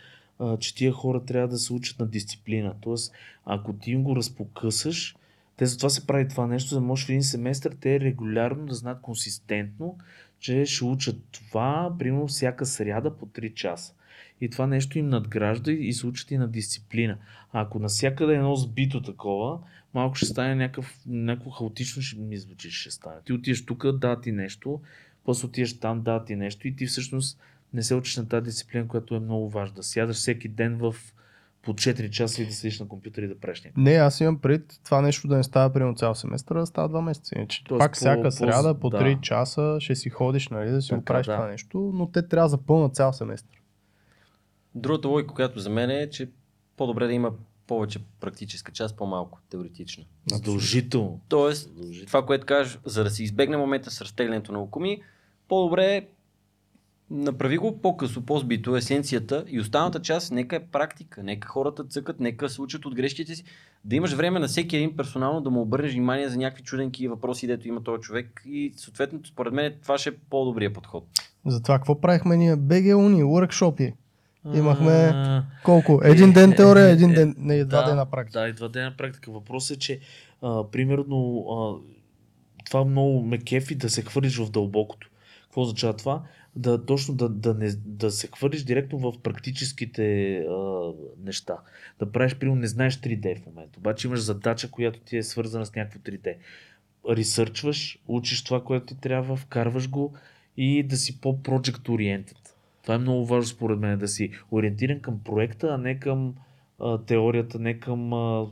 че тия хора трябва да се учат на дисциплина. Тоест, ако ти им го разпокъсаш, те затова се прави това нещо, за да може в един семестър те регулярно да знаят консистентно, че ще учат това, примерно всяка сряда по 3 часа. И това нещо им надгражда и се учат и на дисциплина. А ако навсякъде е едно сбито такова, малко ще стане някакъв, някакво хаотично, ще ми звучи, ще стане. Ти отиваш тук, да ти нещо, после отиваш там, да ти нещо и ти всъщност не се учиш на тази дисциплина, която е много важна. Да сядаш всеки ден в по 4 часа и да седиш на компютъра и да правиш някакво. Не, аз имам пред това нещо да не става примерно цял семестър, а да става два месеца. Иначе Тоест пак по- всяка по- сряда по да. 3 часа ще си ходиш, нали, да си го Така, правиш да. това нещо, но те трябва да запълнат цял семестър. Другата логика, която за мен е, че по-добре да има повече практическа част, по-малко теоретична. Задължително. Тоест, Задължително. това, което кажеш, за да се избегне момента с разтеглянето на лукуми, по-добре направи го по-късо, по-збито, есенцията и останалата част, нека е практика, нека хората цъкат, нека се учат от грешките си, да имаш време на всеки един персонално да му обърнеш внимание за някакви чуденки въпроси, дето има този човек и съответно, според мен, това ще е по-добрия подход. Затова какво правихме ние? БГ Уни, workshopи. Имахме А, колко? Един ден теория, един е, ден, не, два да, дена практика. Да, и два дена практика. Въпросът е, че а, примерно а, това много ме кефи да се хвърлиш в дълбокото. Какво означава това? Да, точно да, да, не, да се хвърлиш директно в практическите а, неща. Да правиш, примерно, не знаеш 3D в момента, обаче имаш задача, която ти е свързана с някакво 3D. Ресърчваш, учиш това, което ти трябва, вкарваш го и да си по-project oriented. Това е много важно според мен, да си ориентиран към проекта, а не към а, теорията, не към, а,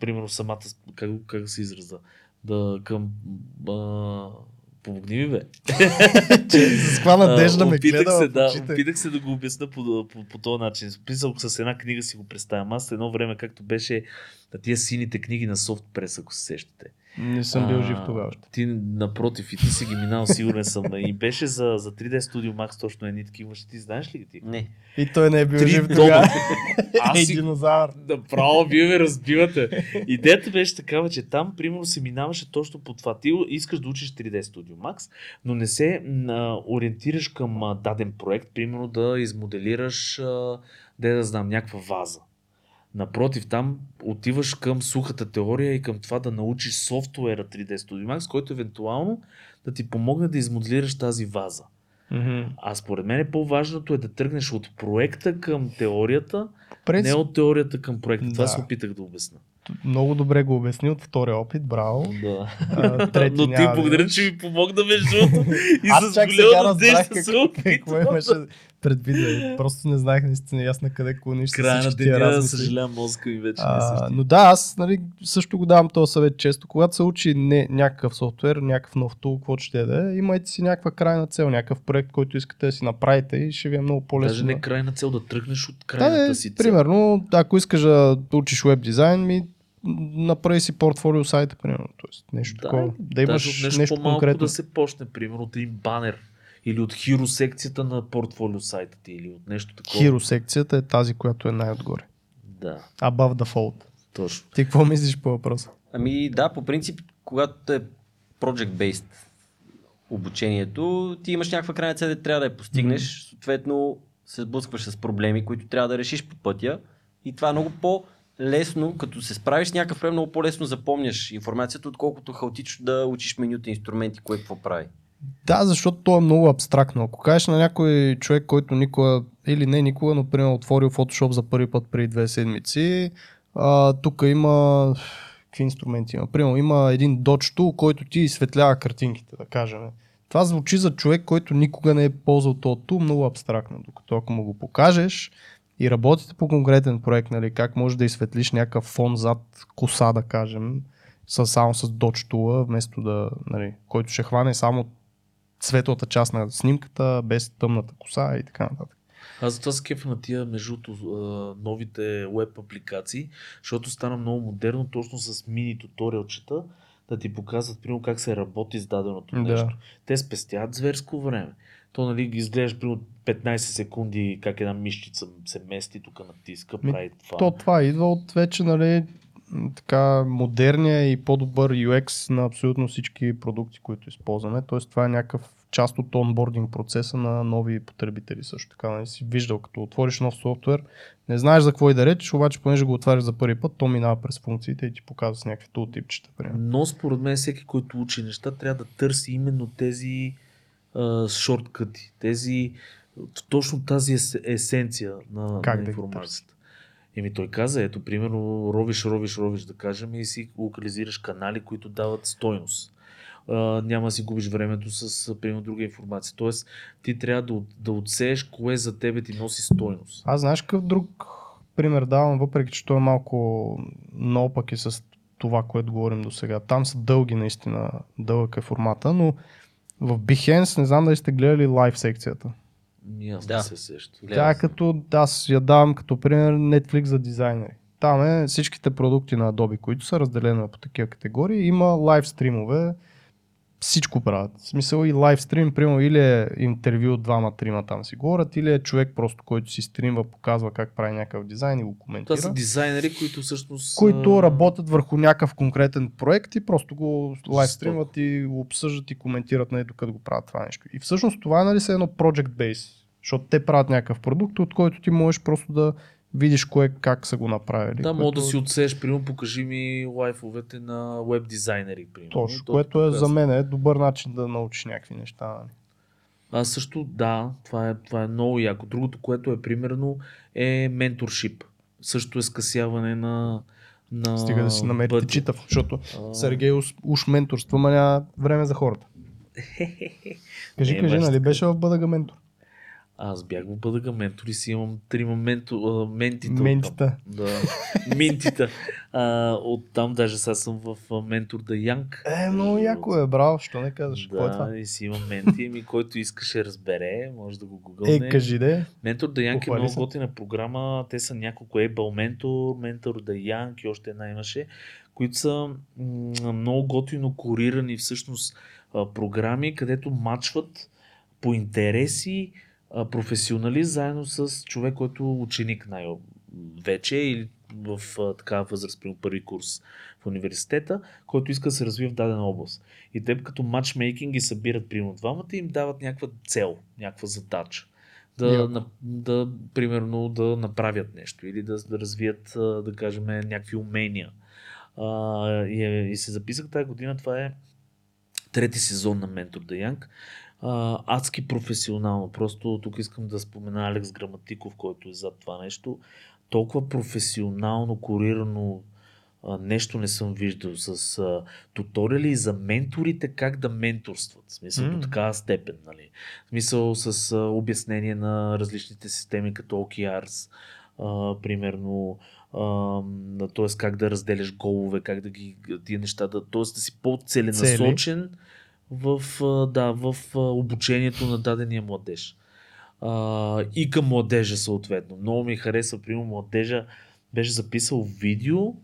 примерно, самата, как, как се израза, да към, а, помогни ми, бе. С каква надежда ме гледа се, да, опитах се да го обясна по, по, по този начин. Писал с една книга си го представям. Аз едно време, както беше на тия сините книги на софтпрес, ако се сещате. Не съм бил А, жив тогава още. Ти напротив и ти си ги минал, сигурен съм. И беше за, за 3D Studio Max точно едни такива. Ще ти знаеш ли ги ти? Не. И той не е бил Три жив тогава. Аз Ей, си динозавър. Направо вие ме разбивате. Идеята беше такава, че там, примерно, се минаваше точно по това. Ти искаш да учиш 3D Studio Max, но не се м, ориентираш към а, даден проект, примерно да измоделираш, а, да знам, някаква ваза. Напротив, там отиваш към сухата теория и към това да научиш софтуера 3D Studio Max, който евентуално да ти помогне да измоделираш тази ваза. А според мен по-важното е да тръгнеш от проекта към теорията, През... не от теорията към проекта. Това Да. се опитах да обясна. Много добре го обясни от втория опит, браво. Да. А, трети Но ти благодаря, че ми помогна между. И Аз с голяма надежда се опитвам. Имаше предвид. бе. Просто не знаех наистина ясно къде клониш Края на деня, съжалявам, мозъка ми вече не А, същи. но да, аз нали, също го давам този съвет често. Когато се учи не, някакъв софтуер, някакъв нов тул, каквото ще да е, имайте си някаква крайна цел, някакъв проект, който искате да си направите и ще ви е много по-лесно. Даже не да- крайна цел да тръгнеш от Да, крайната е, си цел. примерно, ако искаш да учиш веб дизайн, ми направи си портфолио сайта, примерно. Тоест, нещо Да, такова. Да имаш нещо, нещо по-малко конкретно. да се почне, примерно от един банер или от хиро секцията на портфолио сайта ти или от нещо такова. Хиро секцията е тази, която е най-отгоре. Да, Above the fold. точно. Ти какво мислиш по въпроса? Ами да, по принцип, когато е project-based обучението, ти имаш някаква крайна цел, да трябва да я постигнеш, mm-hmm. съответно се сблъскваш с проблеми, които трябва да решиш по пътя и това е много по- лесно, като се справиш с някакъв проблем, много по-лесно запомняш информацията, отколкото хаотично да учиш менюта инструменти, кое какво прави. Да, защото то е много абстрактно. Ако кажеш на някой човек, който никога, или не никога, но примерно отворил Photoshop за първи път преди две седмици, тук има какви инструменти има? Примерно има един Dodge Tool, който ти изсветлява картинките, да кажем. Това звучи за човек, който никога не е ползвал този тул много абстрактно, докато ако му го покажеш и работите по конкретен проект, нали, как можеш да изсветлиш някакъв фон зад коса, да кажем, само с Dodge Tool, вместо да, нали, който ще хване само светлата част на снимката, без тъмната коса и така нататък. Аз затова се кефа на тия между новите веб апликации, защото стана много модерно точно с мини туториалчета да ти показват примерно как се работи с даденото Да. нещо. Те спестяват зверско време. То нали ги изглеждаш примерно 15 секунди как една мишчица се мести, тук натиска, Ми, прави това. То това идва от вече, нали, така модерния и по-добър UX на абсолютно всички продукти, които използваме. Тоест това е някакъв част от онбординг процеса на нови потребители също така. Нали, си виждал, като отвориш нов софтуер, не знаеш за какво и да речеш, обаче понеже го отваряш за първи път, то минава през функциите и ти показва с някакви тултипчета. Но според мен всеки, който учи неща, трябва да търси именно тези а, шорткъти, тези, точно тази ес, есенция на, Как на да информацията. Еми той каза, ето примерно ровиш, ровиш, ровиш да кажем и си локализираш канали, които дават стойност. А, няма да си губиш времето с примерно друга информация. Тоест ти трябва да, да отсееш кое за тебе ти носи стойност. Аз знаеш какъв друг пример давам, въпреки че той е малко наопаки с това, което говорим до сега. Там са дълги наистина, дълъг е формата, но в Behance не знам дали сте гледали лайв секцията. Аз Да. не се сещам. Тя е като, аз я давам като пример Netflix за дизайнери. Там е всичките продукти на Adobe, които са разделени по такива категории. Има лайв стримове, всичко правят. В смисъл и лайв стрим, примерно или е интервю от двама-трима там си говорят, или е човек просто, който си стримва, показва как прави някакъв дизайн и го коментира. Това са дизайнери, които всъщност... които работят върху някакъв конкретен проект и просто го лайв стримват и го обсъждат и коментират нали, докато го правят това нещо. И всъщност това е нали, са едно project base, защото те правят някакъв продукт, от който ти можеш просто да видиш кое как са го направили. Да, мога да си отсееш, примерно, покажи ми лайфовете на веб дизайнери, примерно. Точно, То което е за мен е добър начин да научиш някакви неща. Нали. Аз също, да, това е, това е много яко. Другото, което е примерно, е менторшип. Също е скъсяване на, на Стига да си намерите пътя. читав, защото А, Сергей уж, уж менторства, ма няма време за хората. Кажи, кажи, нали беше в бъдъга ментор? Аз бях в бъдъга ментор и си имам трима менто, ментита. Ментита. Да, минтита. А, оттам даже сега съм в ментор да Янг. Е, много яко е, браво, що не казваш? Какво е това? Да, и си имам менти, ми, който искаше разбере, може да го гугълне. Е, кажи де. Ментор да Янг е много готина програма. Те са няколко Able Mentor, Ментор да Янг и още една имаше, които са много готино корирани всъщност програми, където мачват по интереси професионалист заедно с човек, който е ученик най-вече или в такава възраст, примерно първи курс в университета, който иска да се развие в дадена област. И те като матчмейкинг ги събират примерно двамата и им дават някаква цел, някаква задача. Да, на, да, примерно, да направят нещо или да, да развият, да кажем, някакви умения. А, и, е- и се записах тази година, това е трети сезон на Ментор да Янг. А, адски професионално. Просто тук искам да спомена Алекс Граматиков, който е зад това нещо. Толкова професионално, корирано а, нещо не съм виждал с а, туториали за менторите как да менторстват. В смисъл М. до такава степен. Нали? В смисъл с а, обяснение на различните системи като OKRs, а, примерно т.е. как да разделяш голове, как да ги тия неща, да, т.е. да си по-целенасочен в, да, в обучението на дадения младеж. А, и към младежа съответно. Много ми харесва, примерно младежа беше записал видео,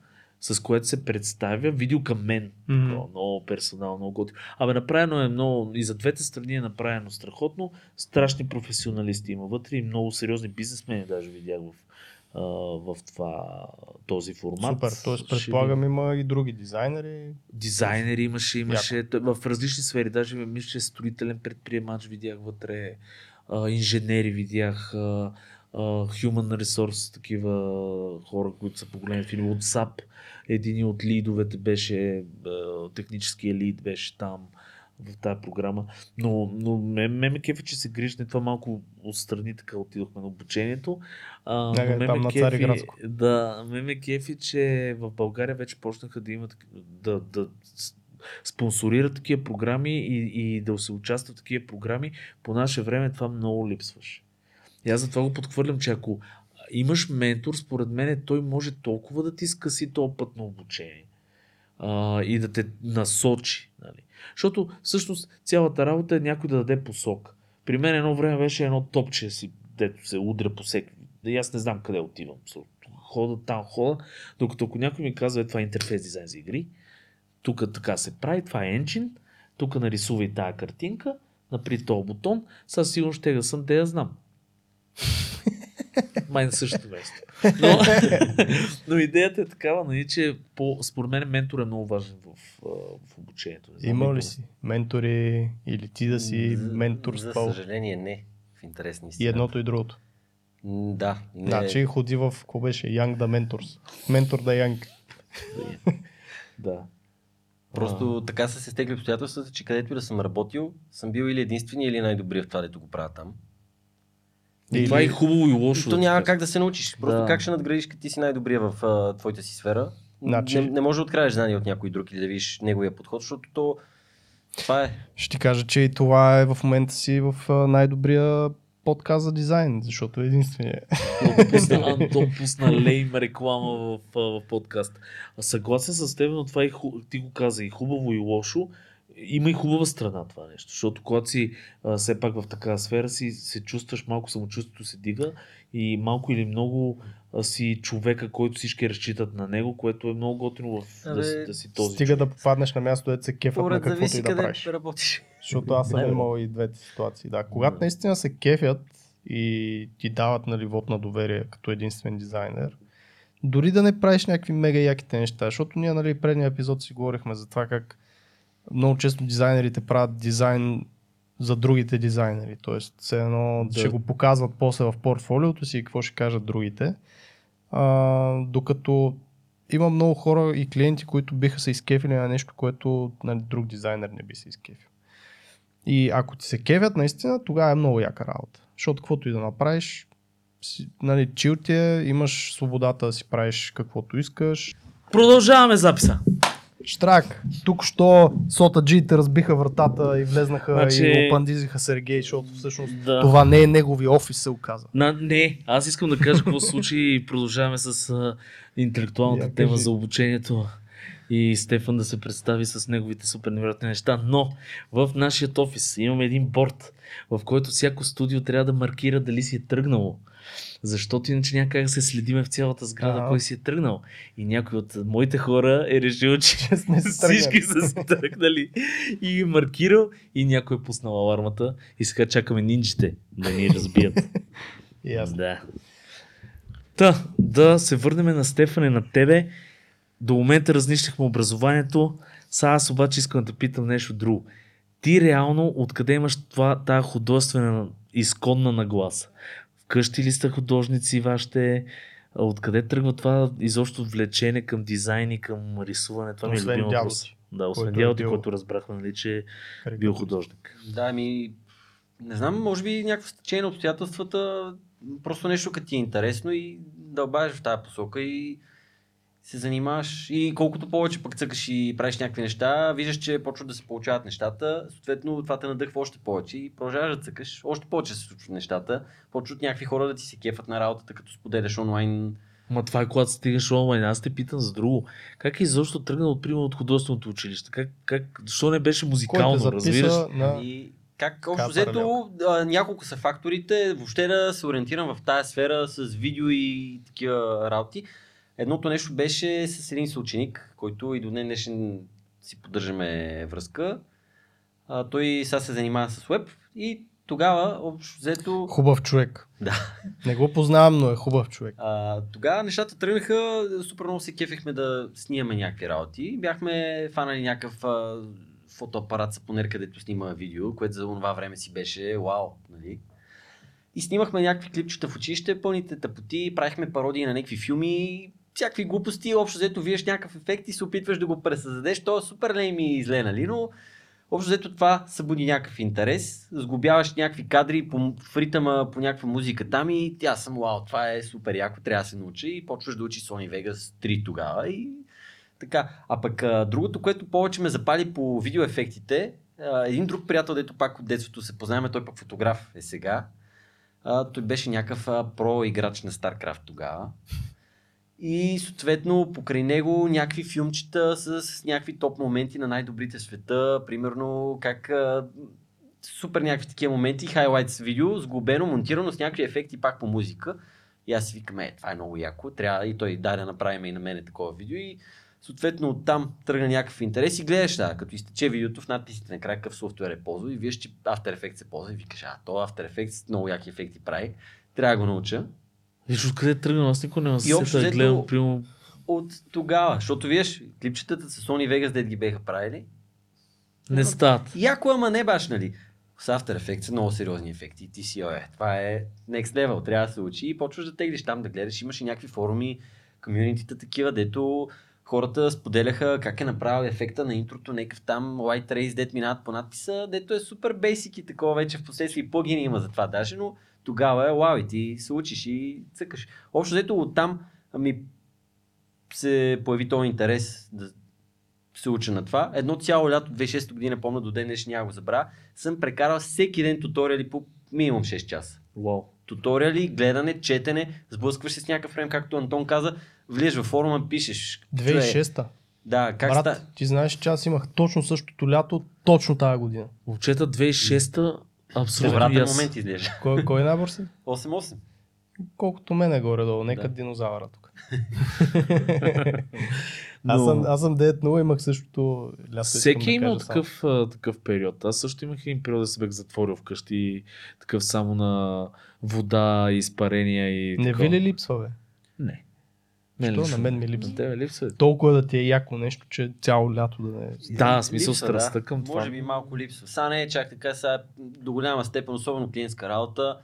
с което се представя видео към мен. Мгм. Такова, много персонално, много готино. Абе, направено е много, и за двете страни е направено страхотно. Страшни професионалисти има вътре и много сериозни бизнесмени даже видях в а, в това, този формат. Супер, т.е. Предполагам има и други дизайнери. Дизайнери имаше, имаше в различни сфери. Даже мисля, че строителен предприемач видях вътре, а, инженери видях, а, а, human resource, такива хора, които са по-големи фирми. От SAP, един от лидовете беше, техническия лид беше там в тази програма. Но, но ме, ме, ме кефи, че се грижне това малко отстрани, така отидохме на обучението. А, Някъде но ме там ме на кефи, да, ме ме кефи, че в България вече почнаха да имат да, да спонсорират такива програми и, и да се участват в такива програми. По наше време това много липсваше. И аз затова го подхвърлям, че ако имаш ментор, според мен той може толкова да ти скъси този път на обучение а, и да те насочи. Нали? Защото всъщност цялата работа е някой да даде посок. При мен едно време беше едно топче си, дето се удря по всеки. Да и аз не знам къде отивам. Хода там, хода. Докато ако някой ми казва, е, това е интерфейс дизайн за игри, тук така се прави, това е енчин, тук нарисувай тая картинка, напри този бутон, със сигурно ще да съм, те я знам. Май на същото место. Но, но идеята е такава, нали, че по, според мен ментор е много важен в, а, в обучението. Знам Има ли си ментори или ти да си За- менторствал? За съжаление не. В интерес на И едното и другото. Да. Не, Значи ходи в, какво беше, Young the Mentors. Ментор да Young. Да. Просто така са се стегли обстоятелствата, че където и да съм работил, съм бил или единствения, или най-добрия в това, дето го правя там. И това е хубаво и лошо. То няма как да се научиш. Просто Да. как ще надградиш, като ти си най-добрия в а, твоята си сфера. Значи- Не, не може да открадеш знания от някой друг или да видиш неговия подход, защото то това е. Ще ти кажа, че и това е в момента си в а, най-добрия подкаст за дизайн, защото е единствения. кажа. Пусна, Антон пусна лейм реклама в, а, в подкаст. А съгласен с теб, но това ху... ти го каза и хубаво и лошо. Има и хубава страна това нещо, защото когато си а, все пак в такава сфера си се чувстваш, малко самочувствието се дига и малко или много а, си човека, който всички разчитат на него, което е много готино в, да, си- Абе, да си този Стига човек. да попаднеш на място, дето се кефат на каквото зависи и да къде правиш. работиш. Защото аз съм имал и двете ситуации. Да, когато Да. наистина се кефят и ти дават нали, вод на доверие като единствен дизайнер, дори да не правиш някакви мега яките неща, защото ние нали, предния епизод си говорихме за това как много често дизайнерите правят дизайн за другите дизайнери. Тоест, все едно Да. ще го показват после в портфолиото си и какво ще кажат другите. А, докато има много хора и клиенти, които биха се изкефили на нещо, което нали, друг дизайнер не би се изкефил. И ако ти се кевят, наистина, тогава е много яка работа. Защото каквото и да направиш, си, нали, чил ти е, имаш свободата да си правиш каквото искаш. Продължаваме записа. Штрак, тук що сота джиите разбиха вратата и влезнаха Значи- и опандизиха Сергей, защото всъщност Да. това не е негови офис, се оказа. На, не, аз искам да кажа какво случи и продължаваме с а, интелектуалната Я тема кажи. за обучението и Стефан да се представи с неговите супер невероятни неща. Но в нашия офис имаме един борт, в който всяко студио трябва да маркира дали си е тръгнало. Защото иначе няма как да се следиме в цялата сграда, кой си е тръгнал. И някой от моите хора е решил, че сме си всички са си тръгнали и ги е маркирал и някой е пуснал алармата и сега чакаме нинджите да ни разбият. Аз. Да. Та, да се върнем на Стефане, на тебе. До момента разнищихме образованието. Сега аз обаче искам да питам нещо друго. Ти реално откъде имаш това, тая художествена изконна нагласа? Вкъщи ли сте художници вашите? Откъде тръгва това изобщо влечение към дизайн и към рисуване? Това ми е любим въпрос. Да, освен е бил- който разбрахме, нали, че е бил художник. Да, ми. Не знам, може би някакво стечение на обстоятелствата, просто нещо като ти е интересно и дълбаеш в тази посока и се занимаваш и колкото повече пък цъкаш и правиш някакви неща, виждаш, че почват да се получават нещата, съответно това те надъхва още повече и продължаваш да цъкаш, още повече се случват нещата, почват някакви хора да ти се кефат на работата, като споделяш онлайн. Ма това е когато стигаш онлайн. Аз те питам за друго. Как е изобщо тръгнал от примерно от художественото училище? Как, как, защо не беше музикално, Който разбираш? записа на... И как общо взето, няколко са факторите, въобще да се ориентирам в тази сфера с видео и такива работи. Едното нещо беше с един съученик, който и до днес днешен си поддържаме връзка. А, той сега се занимава с веб и тогава, общо взето, Хубав човек. Да. Не го познавам, но е хубав човек. а, тогава нещата тръгнаха, супер много се кефихме да снимаме някакви работи. Бяхме фанали някакъв а, фотоапарат сапонер, където снима видео, което за това време си беше вау, нали? И снимахме някакви клипчета в училище, пълните тъпоти, правихме пародии на някакви филми, всякакви глупости, общо взето виеш някакъв ефект и се опитваш да го пресъздадеш. То е супер лейм и зле, нали? Но общо взето това събуди някакъв интерес, сглобяваш някакви кадри по, в ритъма по някаква музика там и тя съм, вау, това е супер яко, трябва да се научи и почваш да учи Sony Vegas 3 тогава и така. А пък а, другото, което повече ме запали по видеоефектите, а, един друг приятел, дето пак от детството се познаваме, той пък фотограф е сега. А, той беше някакъв про играч на StarCraft тогава. И съответно покрай него някакви филмчета с, някакви топ моменти на най-добрите света. Примерно как супер някакви такива моменти, хайлайтс видео, сглобено, монтирано с някакви ефекти пак по музика. И аз си викам, е, това е много яко, трябва и той дай да направим и на мене такова видео. И съответно оттам тръгна някакъв интерес и гледаш, да, като изтече видеото в надписите накрая какъв софтуер е ползвал и виж, че After Effects се ползва и викаш, а, то After Effects много яки ефекти прави, трябва да го науча. Виж откъде е тръгнал, аз никога не се да гледам, примерно, От тогава, защото виж, клипчетата с Sony Vegas, дед ги беха правили, не стават. Яко, ама не баш, нали? С After Effects са много сериозни ефекти. Ти си, е, това е next level, трябва да се учи и почваш да теглиш там да гледаш. Имаш и някакви форуми, комюнитита такива, дето хората споделяха как е направил ефекта на интрото, някакъв там White Race, дет минават по надписа, дето е супер бейсик и такова вече в последствие и плагини има за това даже, но тогава е вау и ти се учиш и цъкаш. Общо взето оттам ми се появи този интерес да се уча на това. Едно цяло лято 2006 година, помня до ден днешен, няма го забравя, съм прекарал всеки ден туториали по минимум 6 часа. Вау. Туториали, гледане, четене, сблъскваш се с някакъв време, както Антон каза, влизаш във форума, пишеш. човек, 2006-та. Да, как Брат, ста... ти знаеш, че аз имах точно същото лято, точно тази година. Момчета 2006-та, абсолютно аз. момент изглежда. Кой, кой набор си? 8-8. Колкото мене горе-долу, нека Да. динозавъра тук. Но... Аз съм, аз съм 9-0, имах същото лято. Всеки е да имал такъв, а, такъв период. Аз също имах един период да се бях затворил вкъщи, такъв само на вода, изпарения и Не ви ли липсва, бе? Не. Що? липсва. На мен ми липсва. На тебе липсва. Толкова да ти е яко нещо, че цяло лято да не е. Да, в смисъл Липсва, страстта към това. Може би малко липсва. Сега не е чак така, сега до голяма степен, особено клиентска работа,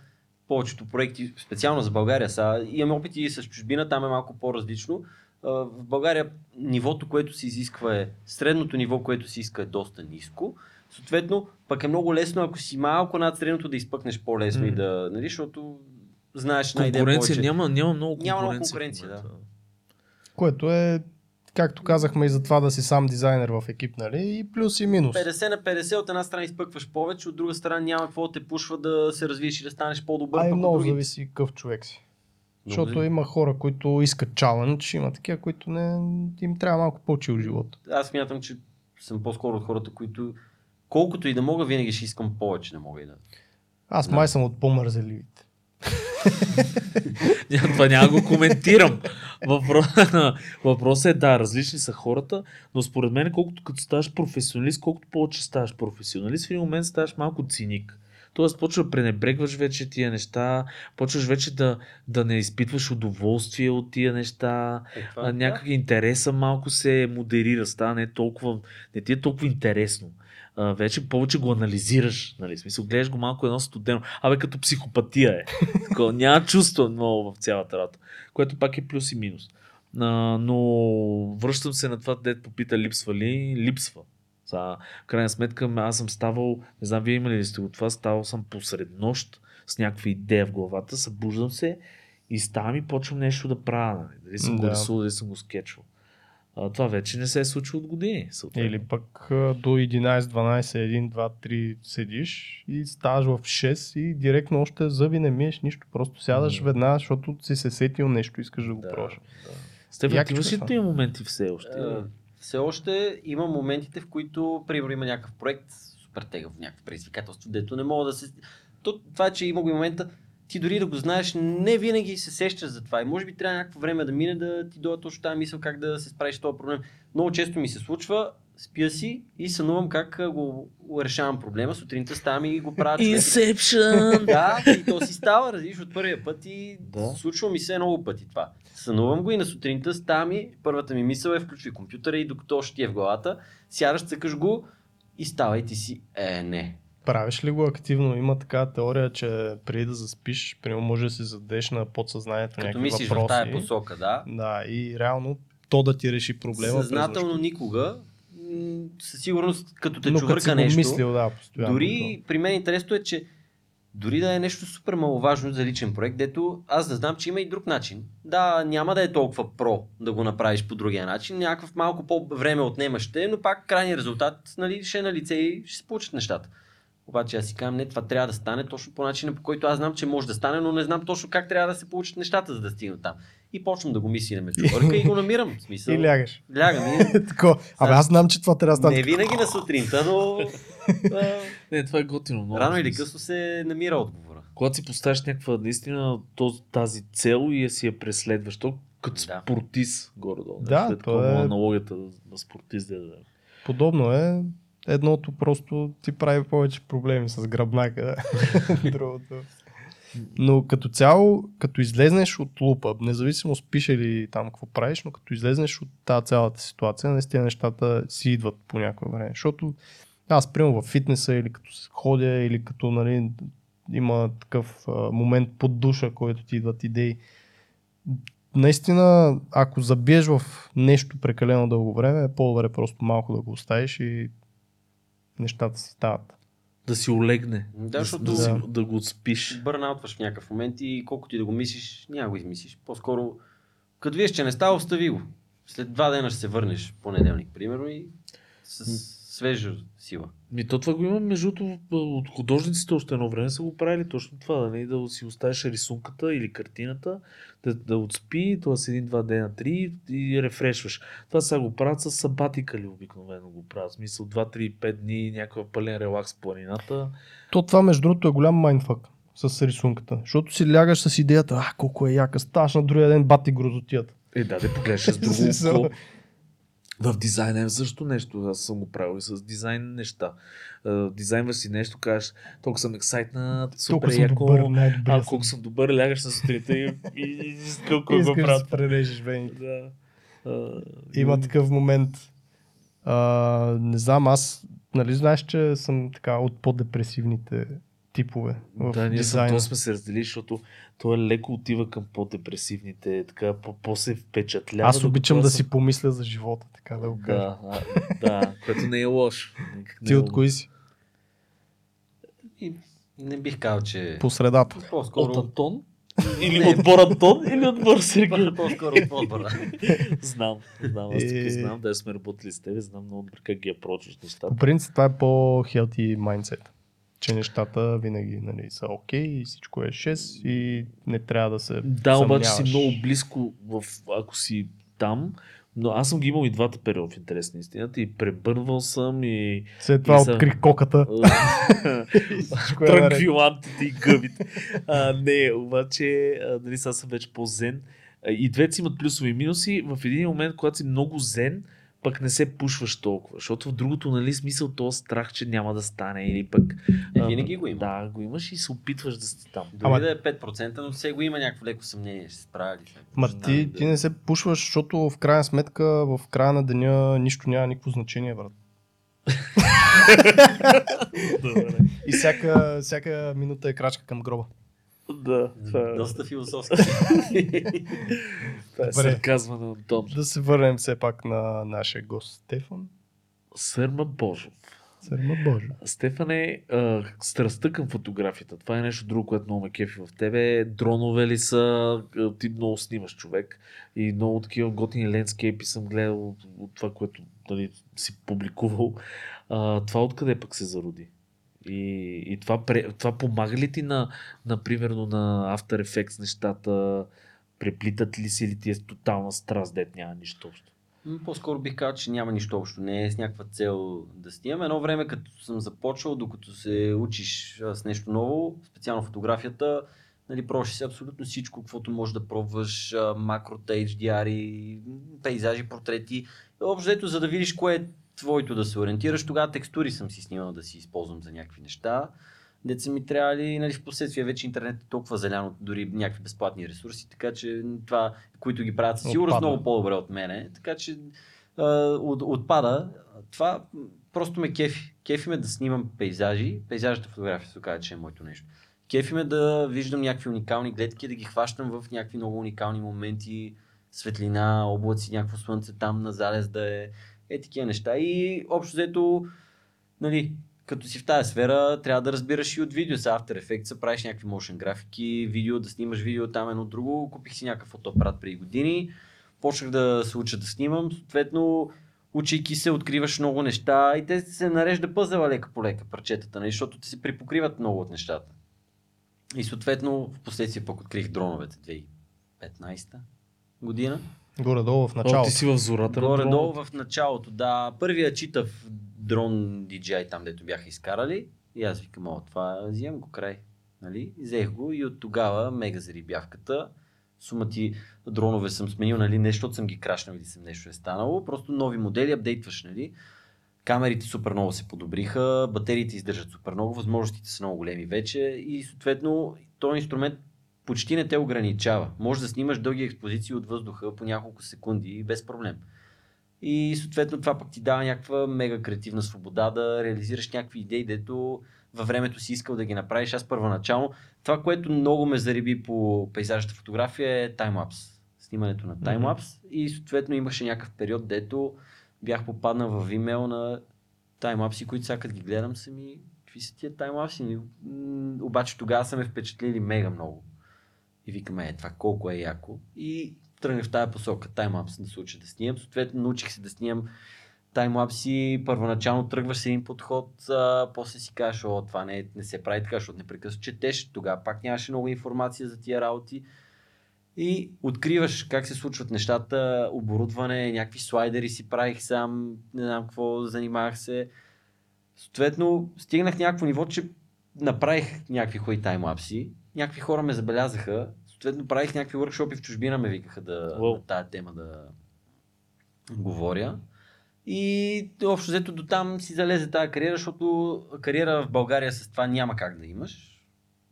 повечето проекти, специално за България, сега имаме опити и с чужбина, там е малко по-различно. В България нивото, което се изисква е, средното ниво, което се иска е доста ниско. Съответно, пък е много лесно, ако си малко над средното, да изпъкнеш по-лесно и М. да, нали, защото знаеш идея Конкуренция повече. няма, няма много конкуренция. Няма много конкуренция, момента. Което е, както казахме и за това да си сам дизайнер в екип, нали? И плюс и минус. 50 на 50 от една страна изпъкваш повече, от друга страна няма какво да те пушва да се развиеш и да станеш по-добър. А и пък от много другите- зависи какъв човек си. Много Защото има хора, които искат чалендж, има такива, които не, им трябва малко по-чил живот. Аз смятам, че съм по-скоро от хората, които колкото и да мога, винаги ще искам повече, не мога и да. Аз Да. май съм от по-мързеливите. Това няма го коментирам. Въпрос, въпросът е да, различни са хората, но според мен колкото като ставаш професионалист, колкото повече ставаш професионалист, в един момент ставаш малко циник. Тоест почва да пренебрегваш вече тия неща, почваш вече да, да не изпитваш удоволствие от тия неща, Е, някак интереса малко се модерира, става не, толкова, не ти е толкова интересно. А, вече повече го анализираш, нали, смисъл, гледаш го малко едно студено. Абе, като психопатия е. Такова, няма чувство много в цялата работа, което пак е плюс и минус. А, но връщам се на това, дед попита липсва ли, липсва. За, в крайна сметка, аз съм ставал, не знам, вие имали ли сте го това, ставал съм посред нощ с някаква идея в главата, събуждам се и ставам и почвам нещо да правя. Нали? Дали съм го Да. рисувал, дали съм го скетчвал. А, това вече не се е случило от години. съответно. Или пък до 11, 12, 1, 2, 3 седиш и ставаш в 6 и директно още зъби не миеш нищо. Просто сядаш М. веднага, защото си се сетил нещо, искаш да го Да, пробваш. да. Стефан, ти имаш ли тия моменти все още? Е, все още има моментите, в които, примерно, има някакъв проект, супер тегъв, някакво предизвикателство, дето не мога да се... То, това, че има го и момента, ти дори да го знаеш, не винаги се сещаш за това. И може би трябва някакво време да мине да ти дойде точно тази мисъл как да се справиш с този проблем. Много често ми се случва, спя си и сънувам как го, решавам проблема. Сутринта ставам и го правя. Inception! Да, и то си става, разбираш, от първия път и Да. случва ми се много пъти това. Сънувам го и на сутринта ставам и първата ми мисъл е включвай компютъра и докато още ти е в главата, сядаш, цъкаш го и става и ти си, е, не. Правиш ли го активно? Има такава теория, че преди да заспиш, примерно може да си задеш на подсъзнанието Като някакви мислиш въпроси. в тая посока, да. Да, и реално то да ти реши проблема. Съзнателно никога, със сигурност, като те Но като чувърка го нещо, мислил, да, постоянно. дори при мен интересното е, че дори да е нещо супер маловажно за личен проект, дето аз да знам, че има и друг начин. Да, няма да е толкова про да го направиш по другия начин, някакъв малко по-време отнема ще, но пак крайният резултат нали, ще е на лице и ще се получат нещата. Обаче аз си казвам, не, това трябва да стане точно по начина, по който аз знам, че може да стане, но не знам точно как трябва да се получат нещата, за да стигна там. И почвам да го мисля на мечовърка и го намирам. В смисъл. И лягаш. Лягам и Тако. Абе, аз знам, че това трябва да стане. не винаги на сутринта, но Не, това е готино. Много рано или късно се намира отговора. Когато си поставиш някаква наистина тази цел и я си я преследваш, то като Да. спортист горе-долу. Да, След то това е- аналогията на спортист да е. Подобно е. Едното просто ти прави повече проблеми с гръбнака. Другото. Но като цяло, като излезнеш от лупа, независимо спиш или там какво правиш, но като излезнеш от тази цялата ситуация, наистина нещата си идват по някое време. Защото аз, примерно в фитнеса или като ходя, или като нали, има такъв а, момент под душа, който ти идват идеи. Наистина, ако забиеш в нещо прекалено дълго време, е по-добре просто малко да го оставиш и нещата си стават. Да си олегне. Да, защото- да, Да. да го спиш. Бърнаутваш в някакъв момент и колкото ти да го мислиш, няма го измислиш. По-скоро, като виеш, че не става, остави го. След два дена ще се върнеш, понеделник, примерно, и с свежа сила. Ми то това го има, между от художниците още едно време са го правили точно това, да, не, да си оставиш рисунката или картината, да, да отспи, това с един-два дена, три и рефрешваш. Това сега го правят с сабатикали обикновено го правят. В смисъл 2-3-5 дни, някакъв пълен релакс в планината. То това, между другото, е голям майнфак с рисунката. Защото си лягаш с идеята, а, колко е яка, ставаш на другия ден, бати грозотията. Е, да, да погледнеш с друго око. В дизайна е също нещо. Аз съм го правил и с дизайн неща. Дизайнваш си нещо, кажеш, толкова съм ексайтнат, супер съм яко. добър, А колко съм добър, лягаш на сутринта и, и, и, и колко го Искаш да прережеш вените. Да. А, Има такъв момент. А, не знам, аз, нали знаеш, че съм така от по-депресивните типове в Да, ние дизайна. Антон сме се разделили, защото той леко отива към по-депресивните, така по- по-се впечатлява. Аз обичам да съм- си помисля за живота, така да го кажа. Да, а, да, което не е лошо. Ти е от кои си? И не бих казал, че... По средата. По-скоро... От Антон? Или Не. отбор Антон, или отбор Сергей? По-скоро от по-добър. знам, знам, аз Е. така знам, да сме работили с тебе, знам много добре как ги апрочваш нещата. По принцип това е по-хелти майндсет. Че нещата винаги нали, са окей и всичко е 6 и не трябва да се Да, обаче си съмняваш. много близко, в, ако си там, но аз съм ги имал и двата периода в интерес на истината и пребървал съм и След това и са- открих коката. е транквилантите и гъбите. А, не, обаче, а, нали, сега съм вече по-зен. И двете си имат плюсови и минуси. В един момент, когато си много зен, пък не се пушваш толкова. Защото в другото, нали, смисъл този страх, че няма да стане или пък... Е, а, винаги го има. Да, го имаш и се опитваш да си там. Дори Ама- да е 5%, но все го има някакво леко съмнение, ще се справя ли. Ма ти, знам ти не се пушваш, защото в крайна сметка в края на деня нищо няма никакво значение, брат. Добре. И всяка, всяка минута е крачка към гроба. Да, това е, Доста философски. това е сарказма на Антон. Да се върнем все пак на нашия гост Стефан. Сърма Божов. Сърма Боже. Стефане, а, страстта към фотографията. Това е нещо друго, което много ме кефи в тебе. Дронове ли са? Ти много снимаш човек. И много такива готини лендскейпи съм гледал от, от това, което нали, си публикувал. А, това откъде пък се зароди? И, и това, това помага ли ти на, на, примерно, на After Effects нещата? Преплитат ли си или ти е тотална страст, дет няма нищо общо? По-скоро бих казал, че няма нищо общо. Не е с някаква цел да снимам. Едно време, като съм започвал, докато се учиш с нещо ново, специално фотографията, нали, пробваш си абсолютно всичко, каквото можеш да пробваш, макрота, HDR, пейзажи, портрети. Общо за да видиш кое твоето да се ориентираш. Тогава текстури съм си снимал да си използвам за някакви неща. Деца ми трябвали, нали, в последствие вече интернет е толкова залян от дори някакви безплатни ресурси, така че това, които ги правят със сигурност много по-добре от мене, така че от, отпада. Това просто ме кефи. Кефи ме да снимам пейзажи, пейзажната фотография се оказа, че е моето нещо. Кефи ме да виждам някакви уникални гледки, да ги хващам в някакви много уникални моменти, светлина, облаци, някакво слънце там на залез да е, е такива неща. И общо взето, нали, като си в тази сфера, трябва да разбираш и от видео. С After Effects правиш някакви motion графики, видео, да снимаш видео там едно друго. Купих си някакъв фотоапарат преди години. Почнах да се уча да снимам. Съответно, учейки се, откриваш много неща и те се нарежда пъзела лека по лека парчетата, нали, защото те се припокриват много от нещата. И съответно, в последствие пък открих дроновете 2015 година. Горе-долу в О, началото. ти си в зората Горе-долу в началото, да. Първия читав дрон DJI там, дето бяха изкарали. И аз викам, о, това взимам го край. Нали? Взех го и от тогава мега зарибявката. Сума ти дронове съм сменил, нали, не защото съм ги крашнал или съм нещо е станало, просто нови модели, апдейтваш, нали. Камерите супер много се подобриха, батериите издържат супер много, възможностите са много големи вече и съответно този инструмент почти не те ограничава. Може да снимаш дълги експозиции от въздуха по няколко секунди без проблем. И съответно това пък ти дава някаква мега креативна свобода да реализираш някакви идеи, дето във времето си искал да ги направиш. Аз първоначално, това, което много ме зариби по пейзажната фотография е таймлапс. Снимането на таймлапс и съответно имаше някакъв период, дето бях попаднал в Vimeo на таймлапси, които сега като ги гледам са ми, какви са тия таймлапси? М, Обаче тогава са ме впечатлили мега много. И викаме, е, това колко е яко. И тръгнах в тази посока, таймлапс да се уча да снимам. Съответно, научих се да снимам таймлапси. Първоначално тръгваш с един подход, а, после си кажеш, о, това не, не се прави така, защото непрекъснато четеш. Тогава пак нямаше много информация за тия работи. И откриваш как се случват нещата, оборудване, някакви слайдери си правих сам, не знам какво, занимавах се. Съответно, стигнах някакво ниво, че направих някакви хубави таймлапси, някакви хора ме забелязаха, съответно правих някакви workshopи в чужбина, ме викаха да, Уау. на тая тема да говоря. И общо взето до там си залезе тази кариера, защото кариера в България с това няма как да имаш.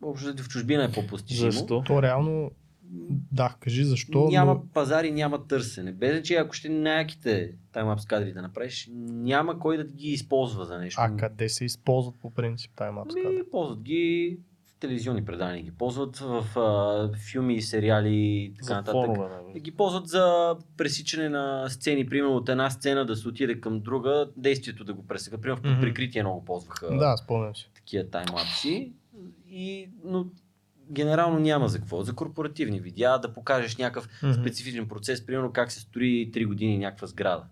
Общо взето в чужбина е по-постижимо. Защо? То реално, да, кажи защо, няма но пазари, няма търсене. Без че ако ще най-яките таймлапс кадри да направиш, няма кой да ги използва за нещо. а къде се използват по принцип таймлапс кадри? Ами, ползват ги телевизионни предания, ги ползват в а, филми, сериали и така За нататък. фонове, нали? Ги ползват за пресичане на сцени, примерно от една сцена да се отиде към друга, действието да го пресека. Примерно в Мгм. прикритие много ползваха Да, спомням си. такива таймлапси. И, но генерално няма за какво. За корпоративни видеа, да покажеш някакъв Мгм. специфичен процес, примерно как се строи 3 години някаква сграда.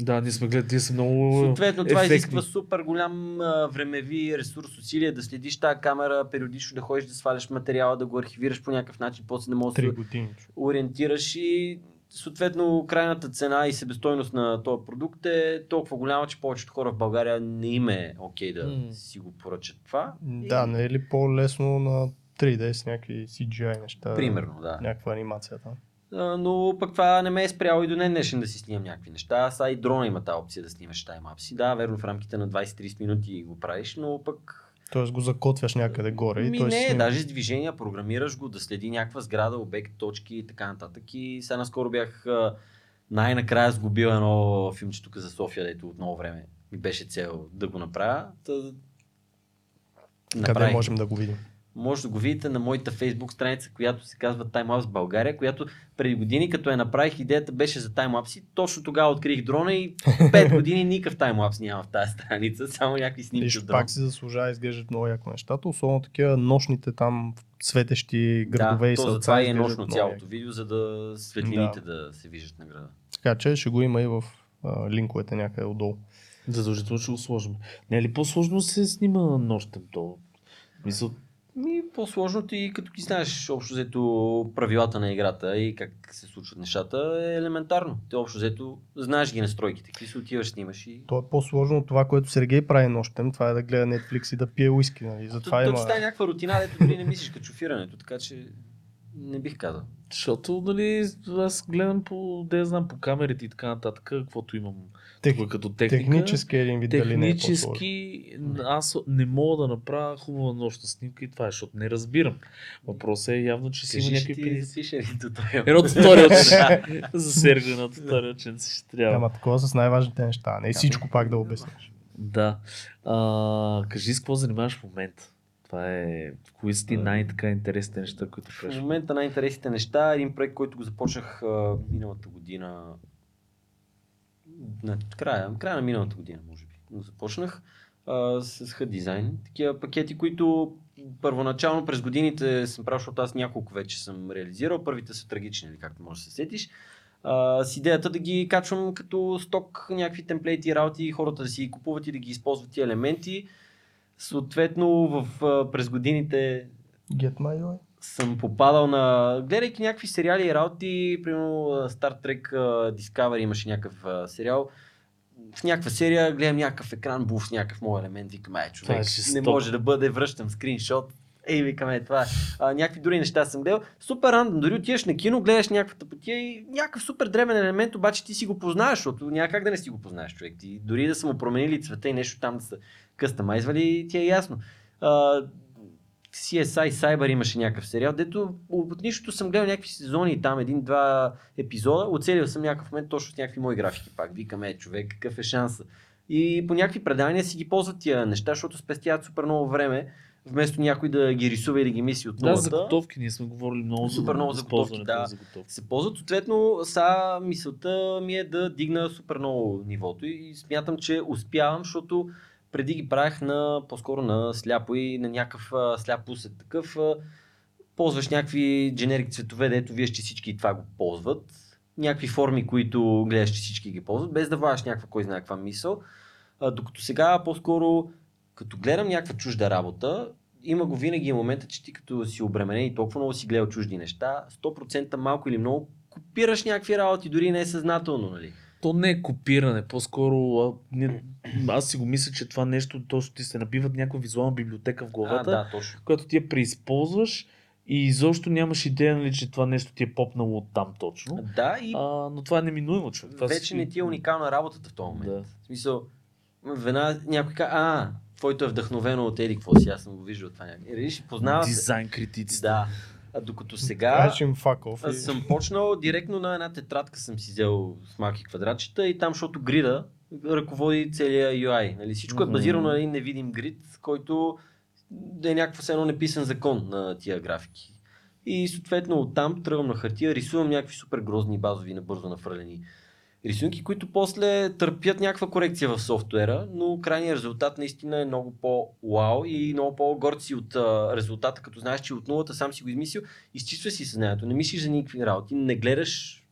Да, ние сме гледали, са много Съответно, това ефектни. изисква супер голям а, времеви ресурс, усилия да следиш тази камера, периодично да ходиш да сваляш материала, да го архивираш по някакъв начин, после да можеш да се ориентираш и съответно крайната цена и себестойност на този продукт е толкова голяма, че повечето хора в България не им е окей да М. си го поръчат това. Да, не е ли по-лесно на 3D с някакви CGI неща? Примерно, да. Някаква анимация там. А, но пък това не ме е спряло и до ден днешен да си снимам някакви неща. Сега и дрона има тази опция да снимаш таймапси. Да, верно в рамките на 20-30 минути го правиш, но пък Тоест го закотвяш някъде горе и Ми той си не, снима. даже с движения, програмираш го, да следи някаква сграда, обект, точки и така нататък. И сега наскоро бях най-накрая сгубил едно филмче тук за София, дето от много време ми беше цел да го направя. Та... Къде направих. можем да го видим? Може да го видите на моята фейсбук страница, която се казва Timelapse България, която преди години, като я направих, идеята беше за таймлапси. Точно тогава открих дрона и 5 години никакъв таймлапс няма в тази страница, само някакви снимки Виж, от дрон. пак си заслужава, изглеждат много яко нещата, особено такива нощните там светещи градове да, и то сълца. затова и е нощно цялото видео, за да светлините да. да се виждат на града. Така че ще го има и в а, линковете някъде отдолу. Задължително ще го сложим. Не е ли по-сложно да се снима нощем то? Мисъл, Ми, по-сложното и като ги знаеш общо взето правилата на играта и как се случват нещата е елементарно. Те общо взето знаеш ги настройките, какви се отиваш, снимаш и... То е по-сложно от това, което Сергей прави нощем. Това е да гледа Netflix и да пие уиски. Нали? То, Затова то, има... ти става някаква рутина, дето дори не мислиш като шофирането, така че не бих казал. Защото, нали, аз гледам по, да я знам, по камерите и така нататък, каквото имам Тех, тук като техника. технически един вид дали не е. Технически аз не мога да направя хубава нощна снимка и това е, защото не разбирам. Въпросът е явно, че си има някакви ти един туториал. Едно туториалче. За Серго едно туториалче ще трябва. Ама такова с най-важните неща. Не всичко пак да обясниш. Да. А, кажи с какво занимаваш в момента. Това е... Кои са ти най-така интересните неща, които В правиш? момента най-интересните неща, един проект, който го започнах а, миналата година, на края, края на миналата година, може би, го започнах а, с дизайн. Такива пакети, които първоначално през годините съм правил, защото аз няколко вече съм реализирал. Първите са трагични, нали, както можеш да се сетиш. А, с идеята да ги качвам като сток, някакви темплейти и работи, хората да си ги купуват и да ги използват тия елементи. Съответно, в, през годините Get my way. съм попадал на... Гледайки някакви сериали и работи, примерно Star Trek Discovery имаше някакъв сериал. В някаква серия гледам някакъв екран, буф с някакъв мой елемент, викам, е човек, не може да бъде, връщам скриншот. Ей, викаме, това е. А, някакви други неща съм гледал. Супер рандом, дори отиваш на кино, гледаш някаква тъпотия и някакъв супер древен елемент, обаче ти си го познаеш, защото няма как да не си го познаеш, човек. Ти, дори да са му променили цвета и нещо там да са къстамайзвали, ти е ясно. А, CSI Cyber имаше някакъв сериал, дето от нищото съм гледал някакви сезони, там един-два епизода, оцелил съм някакъв момент точно с някакви мои графики пак. Викаме, човек, какъв е шанса. И по някакви предания си ги ползват тия неща, защото спестяват супер много време, вместо някой да ги рисува и да ги мисли от Да, нулата. заготовки, ние сме говорили много Супер много заготовки, да. заготовки. се ползват. Съответно, са мисълта ми е да дигна супер много нивото и смятам, че успявам, защото преди ги правих на, по-скоро на сляпо и на някакъв сляп усет такъв. Ползваш някакви дженерик цветове, дето вие ще всички това го ползват. Някакви форми, които гледаш, че всички ги ползват, без да влагаш някаква кой знае каква мисъл. А, докато сега по-скоро, като гледам някаква чужда работа, има го винаги момента, че ти като си обременен и толкова много си гледал чужди неща, 100% малко или много копираш някакви работи, дори не е съзнателно, нали? То не е копиране, по-скоро а, не, аз си го мисля, че това нещо, точно ти се набиват някаква визуална библиотека в А, главата, да, точно. която ти я преизползваш и изобщо нямаш идея, нали, че това нещо ти е попнало от там точно. Да, и А, но това е неминуемо, човек. Това вече си- не ти е уникална работата в този момент. Да. В смисъл, веднага някой казва, а, твоето е вдъхновено от Еди, какво си, аз съм го виждал това някъде. Познава. Дизайн критиците. Да. А докато сега... Аз съм почнал директно на една тетрадка съм си взел с малки квадратчета и там, защото грида ръководи целия UI. Нали? Всичко е базирано на един невидим грид, който да е някакво едно неписан закон на тия графики. И съответно оттам тръгвам на хартия, рисувам някакви супер грозни базови, набързо нафралени рисунки, които после търпят някаква корекция в софтуера, но крайният резултат наистина е много по-вау и много по-горд си от а, резултата, като знаеш, че от нулата сам си го измислил, изчиства си съзнанието, не мислиш за никакви работи, не гледаш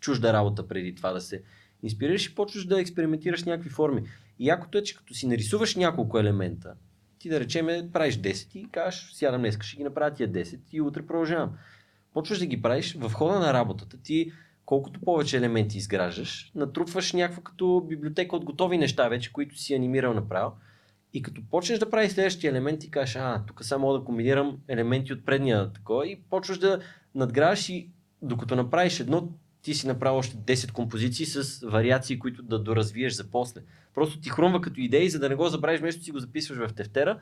чужда работа преди това да се инспирираш и почваш да експериментираш някакви форми. И якото е, че като си нарисуваш няколко елемента, ти да речеме правиш 10 и кажеш, сядам днес, ще ги направя тия 10 и утре продължавам. Почваш да ги правиш в хода на работата ти, колкото повече елементи изграждаш, натрупваш някаква като библиотека от готови неща вече, които си анимирал направо. И като почнеш да правиш следващия елемент и кажеш, а, тук само мога да комбинирам елементи от предния такова и почваш да надграждаш и докато направиш едно, ти си направил още 10 композиции с вариации, които да доразвиеш за после. Просто ти хрумва като идеи, за да не го забравиш, вместо си го записваш в тефтера,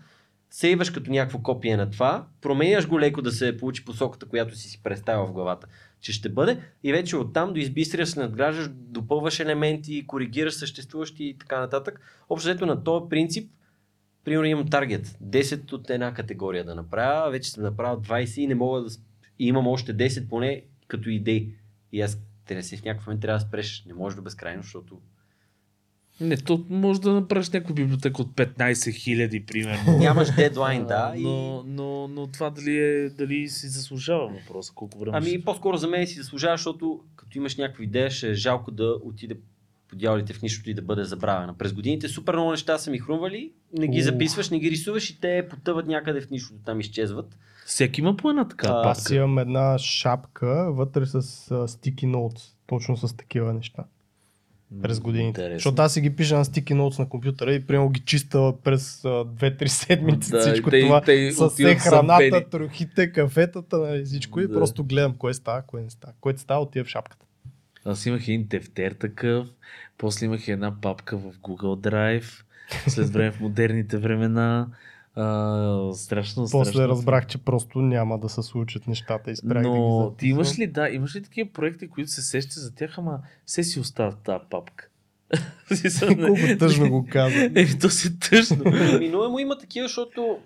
сейваш като някакво копие на това, променяш го леко да се получи посоката, която си си представил в главата, че ще бъде и вече оттам до избистрия се надграждаш, допълваш елементи, коригираш съществуващи и така нататък. Общо взето на този принцип, примерно имам таргет, 10 от една категория да направя, вече съм направил 20 и не мога да... И имам още 10 поне като идеи. И аз трябва си в някакъв момент трябва да спреш. Не може до безкрайно, защото Не, то може да направиш някаква библиотека от 15 хиляди, примерно. нямаш дедлайн, да. но, И... но, но това дали, е, дали си заслужава въпроса, колко време Ами ще- по-скоро за мен си заслужава, защото като имаш някаква идея, ще е жалко да отиде по дяволите в нищото и да бъде забравена. През годините супер много неща са ми хрумвали, не ги записваш, не ги рисуваш и те потъват някъде в нищото, там изчезват. Всеки има по една така А, папка. Аз имам една шапка вътре с uh, sticky notes, точно с такива неща. През годините. Интересно. Защото аз си ги пиша на стики ноутс на компютъра и примерно ги чиста през а, 2-3 седмици Да, всичко и те- това. те с все храната, трохите, кафетата, нали, всичко и Да. просто гледам кое става, кое не става. Което става, отива в шапката. Аз имах един тефтер такъв, после имах една папка в Google Drive, след време в модерните времена. А, страшно, После страшно. разбрах, че просто няма да се случат нещата и спрях да ги Но записвам. ти имаш ли, да, имаш ли такива проекти, които се сещаш за тях, ама все си остават в тази папка? Колко тъжно го каза. Еми, то си тъжно. Неминуемо има такива, защото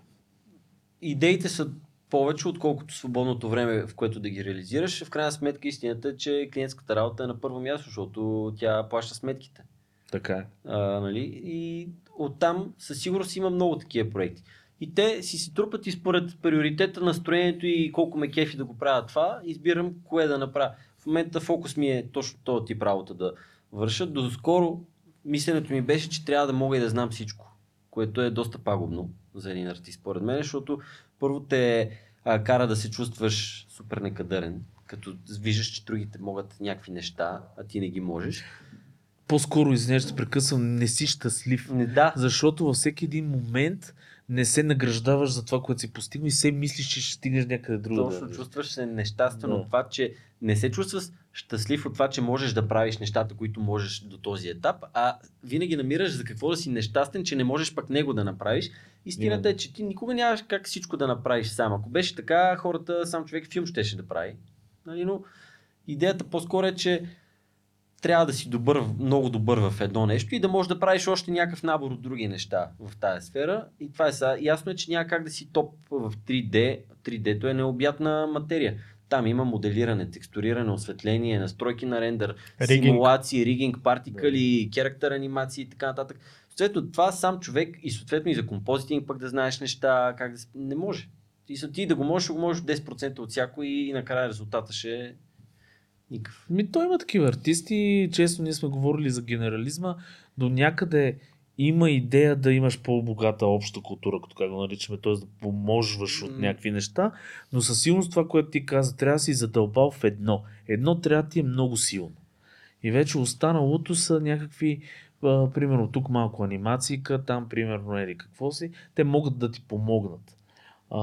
идеите са повече, отколкото свободното време, в което да ги реализираш. В крайна сметка истината е, че клиентската работа е на първо място, защото тя плаща сметките. така е. А, нали? И оттам със сигурност има много такива проекти. И те си се трупат и според приоритета, настроението и колко ме кефи да го правя това, избирам кое да направя. В момента фокус ми е точно този тип работа да върша. Доскоро мисленето ми беше, че трябва да мога и да знам всичко, което е доста пагубно за един артист, според мен, защото първо те а, кара да се чувстваш супер некадърен, като виждаш, че другите могат някакви неща, а ти не ги можеш. По-скоро, извинявай, ще прекъсвам, не си щастлив. Не, да, Защото във всеки един момент не се награждаваш за това, което си постигнал и се мислиш, че ще стигнеш някъде друго. Точно, чувстваш се нещастен Да. от това, че не се чувстваш щастлив от това, че можеш да правиш нещата, които можеш до този етап, а винаги намираш за какво да си нещастен, че не можеш пък него да направиш. Истината е, че ти никога нямаш как всичко да направиш сам. Ако беше така, хората, сам човек филм щеше да прави. Нали, но идеята по-скоро е, че трябва да си добър, много добър в едно нещо и да можеш да правиш още някакъв набор от други неща в тази сфера. И това е сега. Ясно е, че няма как да си топ в 3D. 3D-то е необятна материя. Там има моделиране, текстуриране, осветление, настройки на рендър, Ригинг. симулации, ригинг, партикали, керактер анимации и така нататък. Съответно, това сам човек и съответно и за композитинг пък да знаеш неща, как да... Не може. Ти, са- ти да го можеш, го можеш 10% от всяко и накрая резултата ще е никакъв. Ми, той има такива артисти, често ние сме говорили за генерализма, до някъде има идея да имаш по-богата обща култура, като как го наричаме, т.е. да поможваш от М. някакви неща, но със сигурност това, което ти каза, трябва да си задълбал в едно. Едно трябва да ти е много силно. И вече останалото са някакви, а, примерно тук малко анимацийка, там примерно ели какво си, те могат да ти помогнат. А,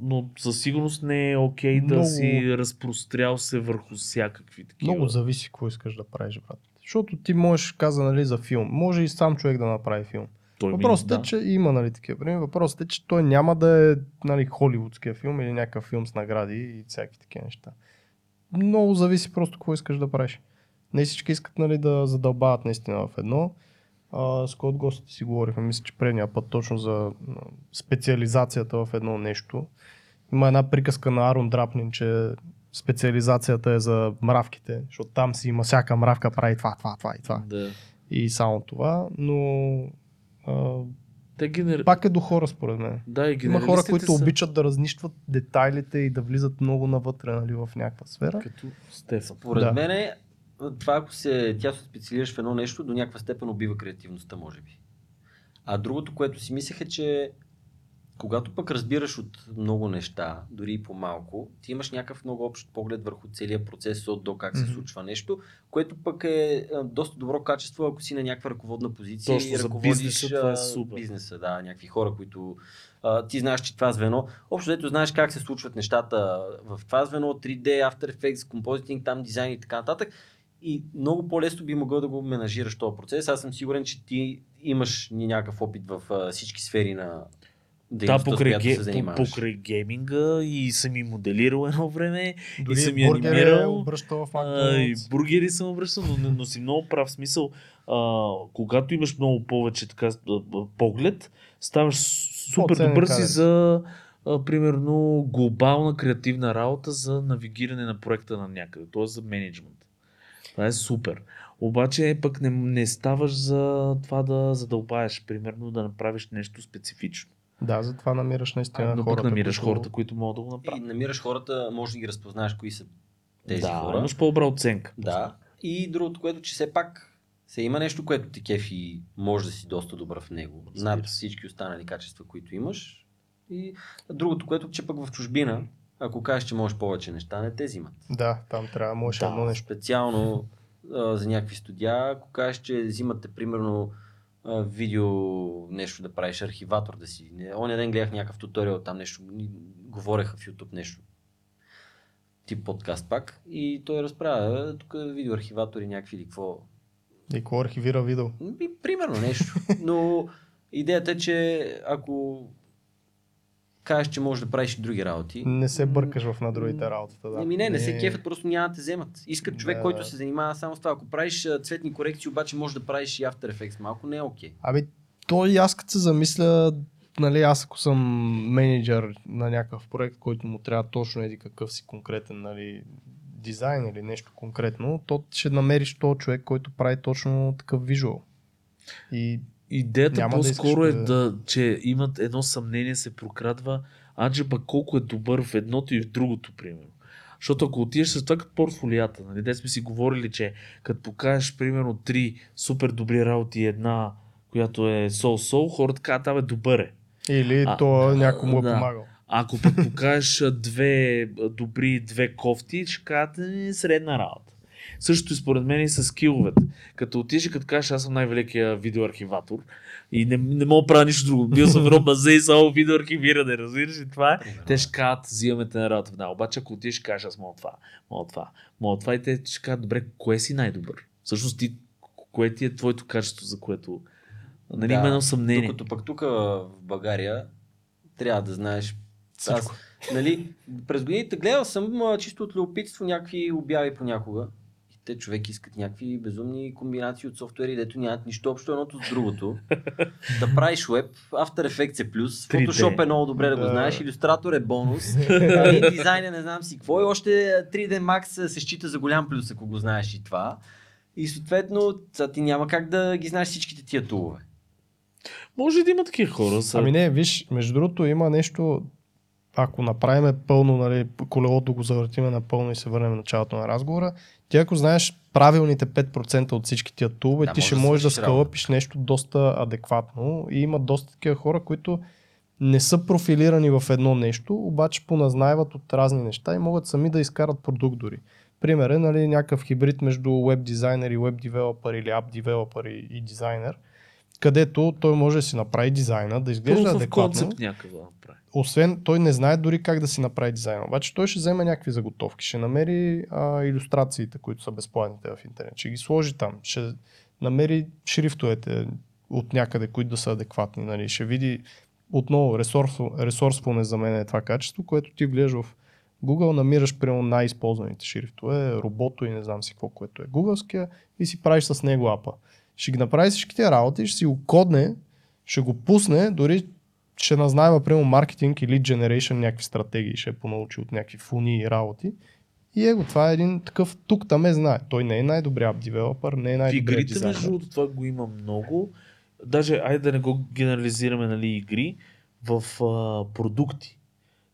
но със сигурност не е окей да Много- си разпрострял се върху всякакви такива. Много зависи какво искаш да правиш, брат. Защото ти можеш, каза, нали, за филм. Може и сам човек да направи филм. Той ми- Въпросът е, да. че има нали, такива примери. Въпросът е, че той няма да е нали, холивудския филм или някакъв филм с награди и всякакви такива неща. Много зависи просто какво искаш да правиш. Не всички искат нали, да задълбават наистина в едно. А, с кой от гостите си говорихме, мисля, че предния път точно за специализацията в едно нещо. Има една приказка на Арон Драпнин, че специализацията е за мравките, защото там си има всяка мравка прави това, това, това и това. Да. И само това, но а, Те генер... пак е до хора според мен. Да, и Има хора, които са обичат да разнищват детайлите и да влизат много навътре нали, в някаква сфера. Като Стефан. Според Да. мен е, това ако се тя се специализираш в едно нещо, до някаква степен убива креативността, може би. А другото, което си мислех е, че когато пък разбираш от много неща, дори и по-малко, ти имаш някакъв много общ поглед върху целия процес от до как се случва нещо, което пък е доста добро качество, ако си на някаква ръководна позиция Точно, и ръководиш бизнеса това е супер. бизнеса, да, някакви хора, които а, ти знаеш, че това звено, общо дето знаеш как се случват нещата в това звено, 3D, After Effects, Compositing, там дизайн и така нататък. И много по-лесно би могъл да го менажираш този процес. Аз съм сигурен, че ти имаш някакъв опит в а, всички сфери на Да, дейността, с покрай, която ге... се занимаваш. покрай гейминга и съм и моделирал едно време. Дори съм я бургер е анимирал, обръщал в А, и бургери съм обръщал, но, но си много прав смисъл. А, когато имаш много повече така, поглед, ставаш супер По-ценен добър си за а, примерно глобална креативна работа за навигиране на проекта на някъде, т.е. за менеджмент. Това е супер. Обаче пък не, не ставаш за това да задълбаеш, примерно да направиш нещо специфично. Да, затова намираш наистина А, но хората. пък намираш които- хората, които могат да го И направят. намираш хората, може да ги разпознаеш кои са тези да, хора. имаш по-добра оценка. Да. И другото, което, че все пак се има нещо, което ти кефи и може да си доста добър в него. Разбира Над всички останали качества, които имаш. И другото, което, че пък в чужбина, ако кажеш, че можеш повече неща, не те взимат. Да, там трябва, може Да, едно нещо. Специално а, за някакви студия, ако кажеш, че взимате примерно а, видео нещо да правиш, архиватор да си. Не, оня ден гледах някакъв туториал там нещо, говореха в YouTube нещо. Тип подкаст пак. И той разправя, «Е, тук видеоархиватори някакви или какво. И какво архивира видео? И, примерно нещо. Но идеята е, че ако кажеш, че можеш да правиш и други работи. Не се бъркаш в на другите работата. Да. Ами не, не се кефят, просто няма да те вземат. Искат човек, Да, който да. се занимава само с това. Ако правиш цветни корекции, обаче можеш да правиш и After Effects. Малко не е окей. Ами, той аз като се замисля, нали, аз ако съм менеджер на някакъв проект, който му трябва точно еди какъв си конкретен нали, дизайн или нещо конкретно, то ще намериш този човек, който прави точно такъв визуал. И Идеята Няма да по-скоро искаш е да- да, че имат едно съмнение, се прокрадва, аджеба колко е добър в едното и в другото, примерно. Защото ако отидеш с това като портфолията, нали, де сме си говорили, че като покажеш примерно три супер добри работи и една, която е сол-сол, хората казват, абе, добър е. или А, то някой му е да. помагал. Ако пък покажеш две добри, две кофти, ще кажат «Е, средна работа. Същото и според мен и с скиловете. Като отидеш и като кажеш, аз съм най-великия видеоархиватор и не, не мога да правя нищо друго. Бил съм едно базе и само видеоархивиране, разбираш ли това? е? Те ще кажат, взимаме те на работа веднага. Обаче ако отидеш и кажеш, аз мога това, мога това, мога това и те ще кажат, добре, кое си най-добър? Всъщност ти, кое ти е твоето качество, за което нали, има едно съмнение. Докато пък тук в България трябва да знаеш аз, Всичко. нали, през годините гледал съм а, чисто от любопитство някакви обяви понякога. Те човек искат някакви безумни комбинации от софтуери, дето нямат нищо общо едното с другото. да правиш веб, After Effects е плюс, 3D. Photoshop е много добре да го знаеш, Illustrator е бонус, дизайн е не знам си какво и още 3D Max се счита за голям плюс, ако го знаеш и това. И съответно, ти няма как да ги знаеш всичките тия тулове. Може да има такива хора. Са... Ами не, виж, между другото има нещо, ако направиме пълно, нали, колелото го завъртиме напълно и се върнем в началото на разговора, ти ако знаеш правилните 5% от всички тия тулове, Да, ти ще да можеш да скълъпиш нещо доста адекватно и има доста такива хора, които не са профилирани в едно нещо, обаче поназнайват от разни неща и могат сами да изкарат продукт дори. Пример е нали, някакъв хибрид между веб дизайнер и веб девелопър или ап девелопър и, и дизайнер, където той може да си направи дизайна, да изглежда Proof of адекватно да направи. освен той не знае дори как да си направи дизайна. Обаче той ще вземе някакви заготовки, ще намери а, иллюстрациите, които са безплатните в интернет, ще ги сложи там, ще намери шрифтовете от някъде, които да са адекватни, нали? ще види отново ресурсфул, ресурсфулнес за мен е това качество, което ти влезеш в Google, намираш примерно най-използваните шрифтове, робото и не знам си какво, което е гугълския и си правиш с него апа. Ще ги направи всичките работи, ще си го кодне, ще го пусне, дори ще назнайва, примерно, маркетинг или generation някакви стратегии, ще е понаучи от някакви фуни и работи. И его, това е един такъв тук там е знае. Той не е най-добрият девелопър, не е В най-добрият игрите, между дизайнер. другото, това го има много. Даже, айде да не го генерализираме, нали, игри, в а, продукти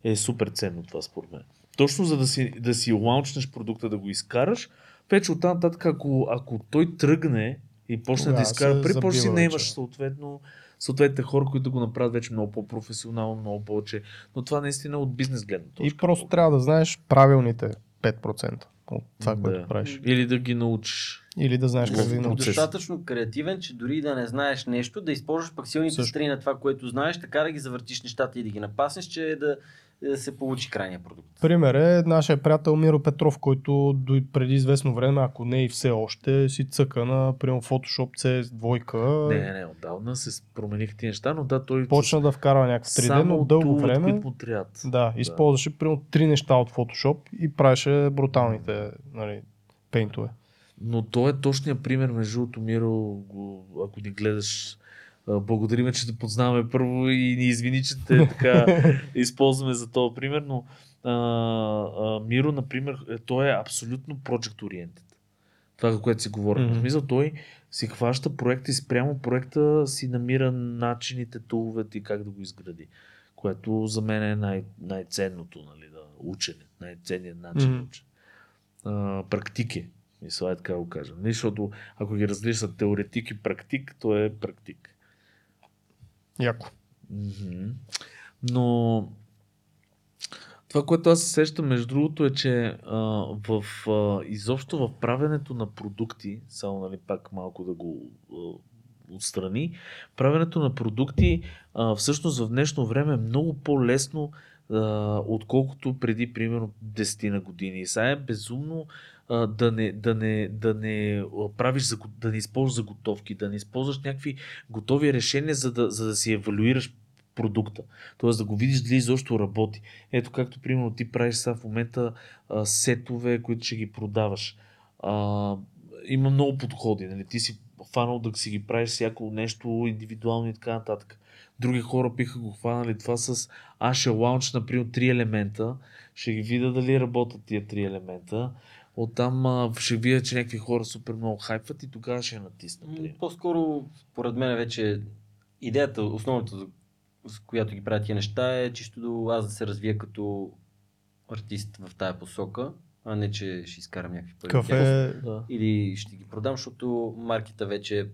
е супер ценно това според мен. Точно за да си, да си лаунчнеш продукта, да го изкараш, вече оттам нататък, ако, ако той тръгне и почне да изкара си забива не имаш съответно съответните хора, които го направят вече много по-професионално, много повече. Но това наистина е от бизнес гледна точка. И просто трябва да знаеш правилните 5% от това, Да. което правиш. Или да ги научиш. Или да знаеш как да ги научиш. Достатъчно креативен, че дори да не знаеш нещо, да използваш пък силните Също. страни на това, което знаеш, така да ги завъртиш нещата и да ги напаснеш, че да, да се получи крайния продукт. Пример е нашия приятел Миро Петров, който до преди известно време, ако не и все още, си цъка на примерно Photoshop CS2. Не, не, не, отдавна се промениха тези неща, но да, той Почна да вкарва някакво 3D, само но дълго време. трябват. Да, използваше примерно три неща от Photoshop и правеше бруталните нали, пейнтове. Но то е точният пример, между другото, Миро, ако ни гледаш, благодариме, че те познаваме първо и ни извини, че те така използваме за този пример, но а, а, Миро, например, е, той е абсолютно project oriented. Това, за което си говорим. Mm-hmm. В смисъл, той си хваща проекта и спрямо проекта си намира начините, туловете и как да го изгради. Което за мен е най- най-ценното, нали, да, учене, най-ценният начин mm-hmm. учене. А, практик е. Мисля, е така го кажем. Нали, Защото ако ги разделиш са теоретик и практик, то е практик. Яко. Мгм. Но Това, което аз се сещам, между другото, е, че а, в, а, изобщо в правенето на продукти, само нали, пак малко да го а, отстрани, правенето на продукти а, всъщност в днешно време е много по-лесно, а, отколкото преди примерно 10 на години. И сега е безумно да не, да не, да не правиш, да не използваш заготовки, да не използваш някакви готови решения, за да, за да си евалюираш продукта. Тоест да го видиш дали изобщо работи. Ето както примерно ти правиш сега в момента а, сетове, които ще ги продаваш. А, има много подходи. Нали? Ти си фанал да си ги правиш всяко нещо индивидуално и така нататък. Други хора биха го хванали това с аз ще например, три елемента. Ще ги видя дали работят тия три елемента. Оттам а, ще видя, че някакви хора супер много хайпват и тогава ще я натисна. М. По-скоро, според мен, вече идеята, основната, с която ги правят тия неща е чисто до аз да се развия като артист в тая посока, а не че ще изкарам някакви пари. от Какъв тях. е... Да. Или ще ги продам, защото маркета вече е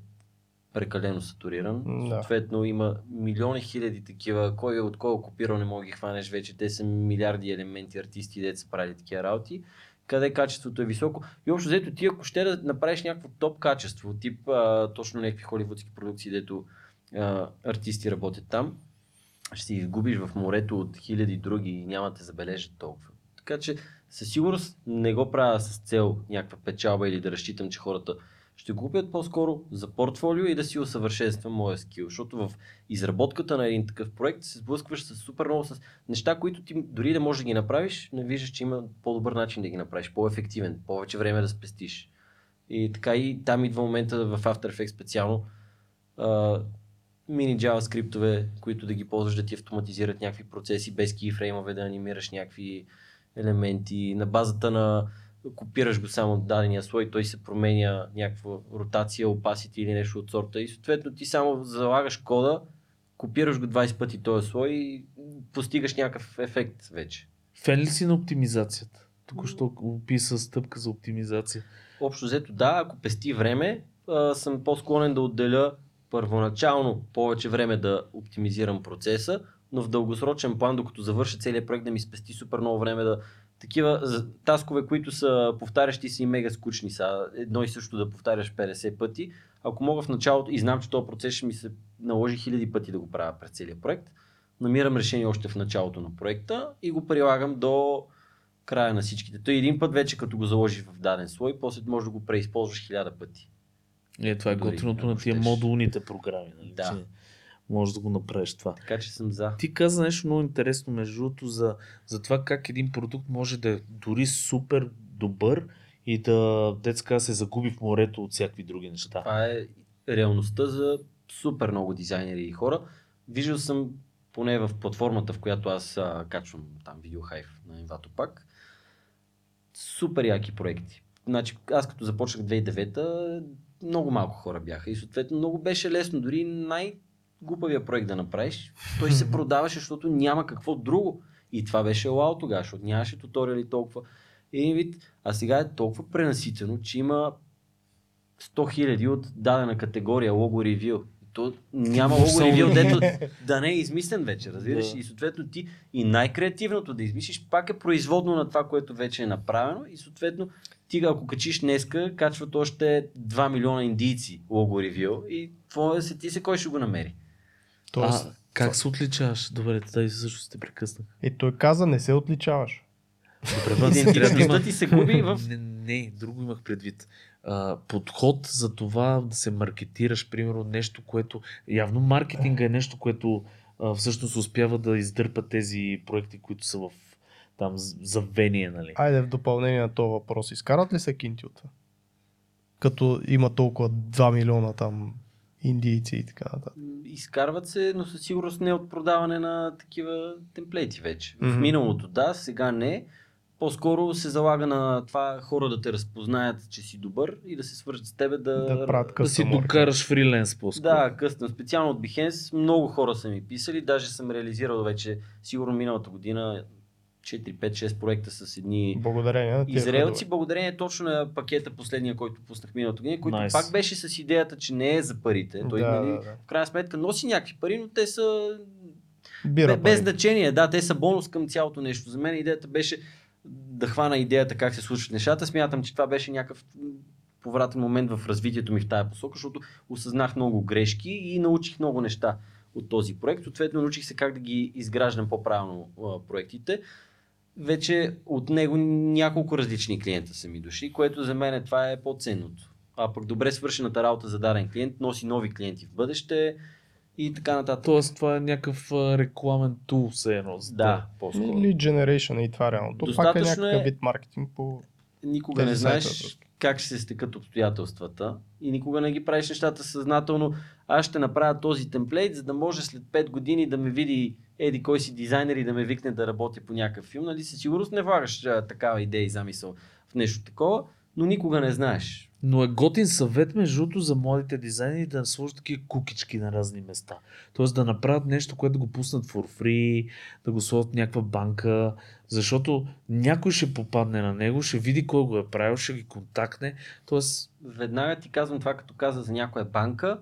прекалено сатуриран. Да. Съответно има милиони хиляди такива, кой е от кой е копирал не мога да ги хванеш вече. Те са милиарди елементи, артисти, деца са правили такива работи. Къде качеството е високо. И общо взето ти ако ще да направиш някакво топ качество, тип а, точно някакви холивудски продукции, дето а, артисти работят там, ще си изгубиш в морето от хиляди други и няма те забележат толкова. Така че със сигурност не го правя с цел някаква печалба или да разчитам, че хората ще го купят по-скоро за портфолио и да си усъвършенствам моя скил. Защото в изработката на един такъв проект се сблъскваш с супер много с неща, които ти дори да можеш да ги направиш, не виждаш, че има по-добър начин да ги направиш, по-ефективен, повече време да спестиш. И така и там идва момента в After Effects специално мини JavaScript-ове, които да ги ползваш да ти автоматизират някакви процеси без кейфреймове, да анимираш някакви елементи. На базата на копираш го само дадения слой, той се променя някаква ротация, опасити или нещо от сорта и съответно ти само залагаш кода, копираш го 20 пъти този слой и постигаш някакъв ефект вече. Фен ли си на оптимизацията? Току-що описа стъпка за оптимизация. Общо взето да, ако пести време, а, съм по-склонен да отделя първоначално повече време да оптимизирам процеса, но в дългосрочен план, докато завърша целият проект, да ми спести супер много време да такива таскове, които са повтарящи се и мега скучни са. Едно и също да повтаряш 50 пъти. Ако мога в началото и знам, че този процес ще ми се наложи хиляди пъти да го правя през целият проект, намирам решение още в началото на проекта и го прилагам до края на всичките. Той един път вече като го заложиш в даден слой, после можеш да го преизползваш хиляда пъти. Е, това е готиното на тия модулните програми. Нали? Да. Че можеш да го направиш това. Така че съм за. Ти каза нещо много интересно, между другото, за, за това как един продукт може да е дори супер добър и да, детска се загуби в морето от всякакви други неща. Това е реалността за супер много дизайнери и хора. Виждал съм поне в платформата, в която аз а, качвам там видеохайф на Envato пак, супер яки проекти. Значи, аз като започнах 2009 много малко хора бяха и съответно много беше лесно, дори най-глупавия проект да направиш, той се продаваше, защото няма какво друго. И това беше вау тогава, защото нямаше туториали толкова. Един вид, а сега е толкова пренаситено, че има 100 хиляди от дадена категория лого ревю. То няма лого ревю, дето да не е измислен вече, разбираш? Да. И съответно ти и най-креативното да измислиш пак е производно на това, което вече е направено и съответно ти ако качиш днеска, качват още 2 милиона индийци лого ревю и твоя се ти се кой ще го намери. Тоест, А, как се отличаваш? Добре, тази също сте прекъснах. и той каза, не се отличаваш. Добре, Идентичността ти се губи в... Не, не, друго имах предвид. А, подход за това да се маркетираш, примерно нещо, което... Явно маркетинга е нещо, което а, всъщност успява да издърпа тези проекти, които са в там завение, нали? Айде в допълнение на този въпрос. Изкарат ли се кинти от това? Като има толкова 2 милиона там индийци и така нататък. Изкарват се, но със сигурност не от продаване на такива темплейти вече. В Мгм. миналото да, сега не. По-скоро се залага на това хора да те разпознаят, че си добър и да се свържат с тебе да... Да Да си докараш фриленс по-скоро. Да, къстъм. Специално от Behance много хора са ми писали. Даже съм реализирал вече, сигурно миналата година, 4-5-6 проекта с едни Благодарение Израелци, ходове. благодарение точно на пакета последния, който пуснах миналата година, който Nice. пак беше с идеята, че не е за парите. Той, Да, нали, да, да. в крайна сметка носи някакви пари, но те са Бира Бе- без пари. значение, да, те са бонус към цялото нещо. За мен идеята беше да хвана идеята как се случват нещата. Смятам, че това беше някакъв повратен момент в развитието ми в тая посока, защото осъзнах много грешки и научих много неща от този проект. Съответно, научих се как да ги изграждам по-правилно а, проектите. Вече от него няколко различни клиента са ми дошли, което за мен това е по-ценното. А пък добре свършената работа за даден клиент носи нови клиенти в бъдеще и така нататък. Тоест, това е някакъв рекламен тул, все едно. Да, по-скоро. Lead generation и това реално. То пак е някакъв е- вид маркетинг по... никога не знаеш просто. как ще се стекат обстоятелствата и никога не ги правиш нещата съзнателно. Аз ще направя този темплейт, за да може след 5 години да ме види еди кой си дизайнер и да ме викне да работя по някакъв филм. Нали? Със сигурност не влагаш а, такава идея и замисъл в нещо такова, но никога не знаеш. Но е готин съвет, между другото, за младите дизайнери да сложат такива кукички на разни места. Тоест да направят нещо, което да го пуснат for free, да го сложат в някаква банка, защото някой ще попадне на него, ще види кой го е правил, ще ги контактне. Тоест, Веднага ти казвам това, като каза за някоя банка.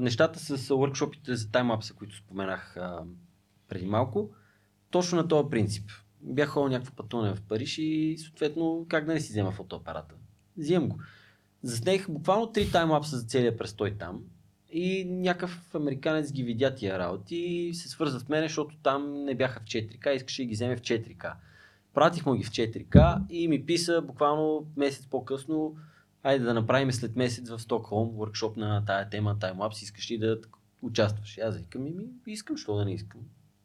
Нещата с workshopите за таймапса, които споменах преди малко, точно на този принцип. Бях ходил някакво пътуване в Париж и съответно как да не си взема фотоапарата. Взимам го. Заснех буквално три таймлапса за целия престой там и някакъв американец ги видя тия работи и се свърза с мен, защото там не бяха в 4К, искаше да ги вземе в 4К. Пратих му ги в 4К и ми писа буквално месец по-късно, айде да направим след месец в Стокхолм workshop на тая тема, таймлапс, искаш ли да участваш? Аз викам, ми, искам, що да не искам.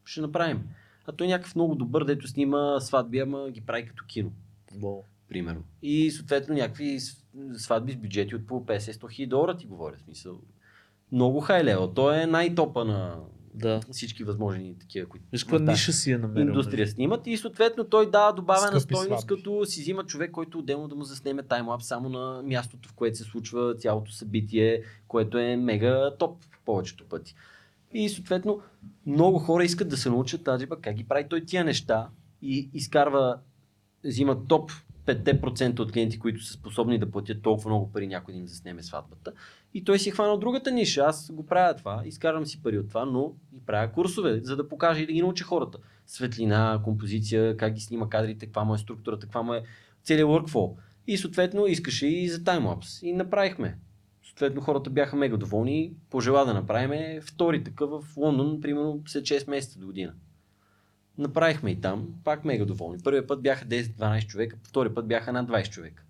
Ще направим. А той е някакъв много добър, дето снима сватби, ама ги прави като кино Wow. примерно. И съответно някакви сватби с бюджети от по 50-100 хиляди долара ти говоря. Смисъл. Много хай лево. Той е най-топа на Да. всички възможни такива, които Виж каква тази ниша си е намерил. индустрия снимат и съответно той дава добавена Скъпи стойност, сватби. като си взима човек, който отделно да му заснеме таймлапс само на мястото, в което се случва цялото събитие, което е мега топ повечето пъти. И съответно много хора искат да се научат тази пък как ги прави той тия неща и изкарва, взима топ 5% от клиенти, които са способни да платят толкова много пари някой да им заснеме сватбата. И той си е хванал другата ниша. Аз го правя това, изкарвам си пари от това, но и правя курсове, за да покажа и да ги науча хората. Светлина, композиция, как ги снима кадрите, каква му е структурата, каква му е целият workflow. И съответно искаше и за таймлапс. И направихме. Съответно хората бяха мега доволни. Пожела да направим втори такъв в Лондон, примерно след 6 месеца до година. Направихме и там, пак мега доволни. Първият път бяха 10-12 човека, втори път бяха над 20 човека.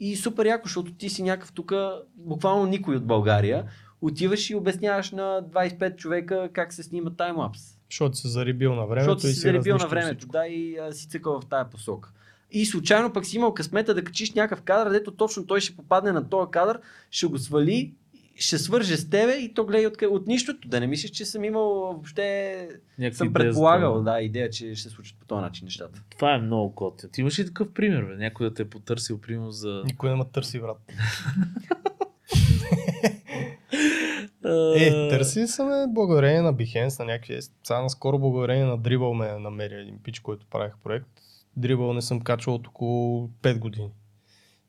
И супер яко, защото ти си някакъв тук, буквално никой от България, отиваш и обясняваш на 25 човека как се снима таймлапс. Защото се зарибил на времето Защото си си заребил на времето, всичко. да, и а, си цъкал в тая посока. И случайно пък си имал късмета да качиш някакъв кадър, дето точно той ще попадне на този кадър, ще го свали, ще свърже с тебе и то гледай от, от нищото. Да не мислиш, че съм имал въобще... Някакви съм предполагал, това. да, идея, че ще се случат по този начин нещата. Това е много готино. Ти имаш ли такъв пример, бе? Някой да те е потърсил, примерно за... Никой не ме търси, брат. Е, търси са ме благодарение на Behance, на някакви... Сега наскоро благодарение на Dribble ме намери един пич, който правих проект. Dribble не съм качвал от около 5 години.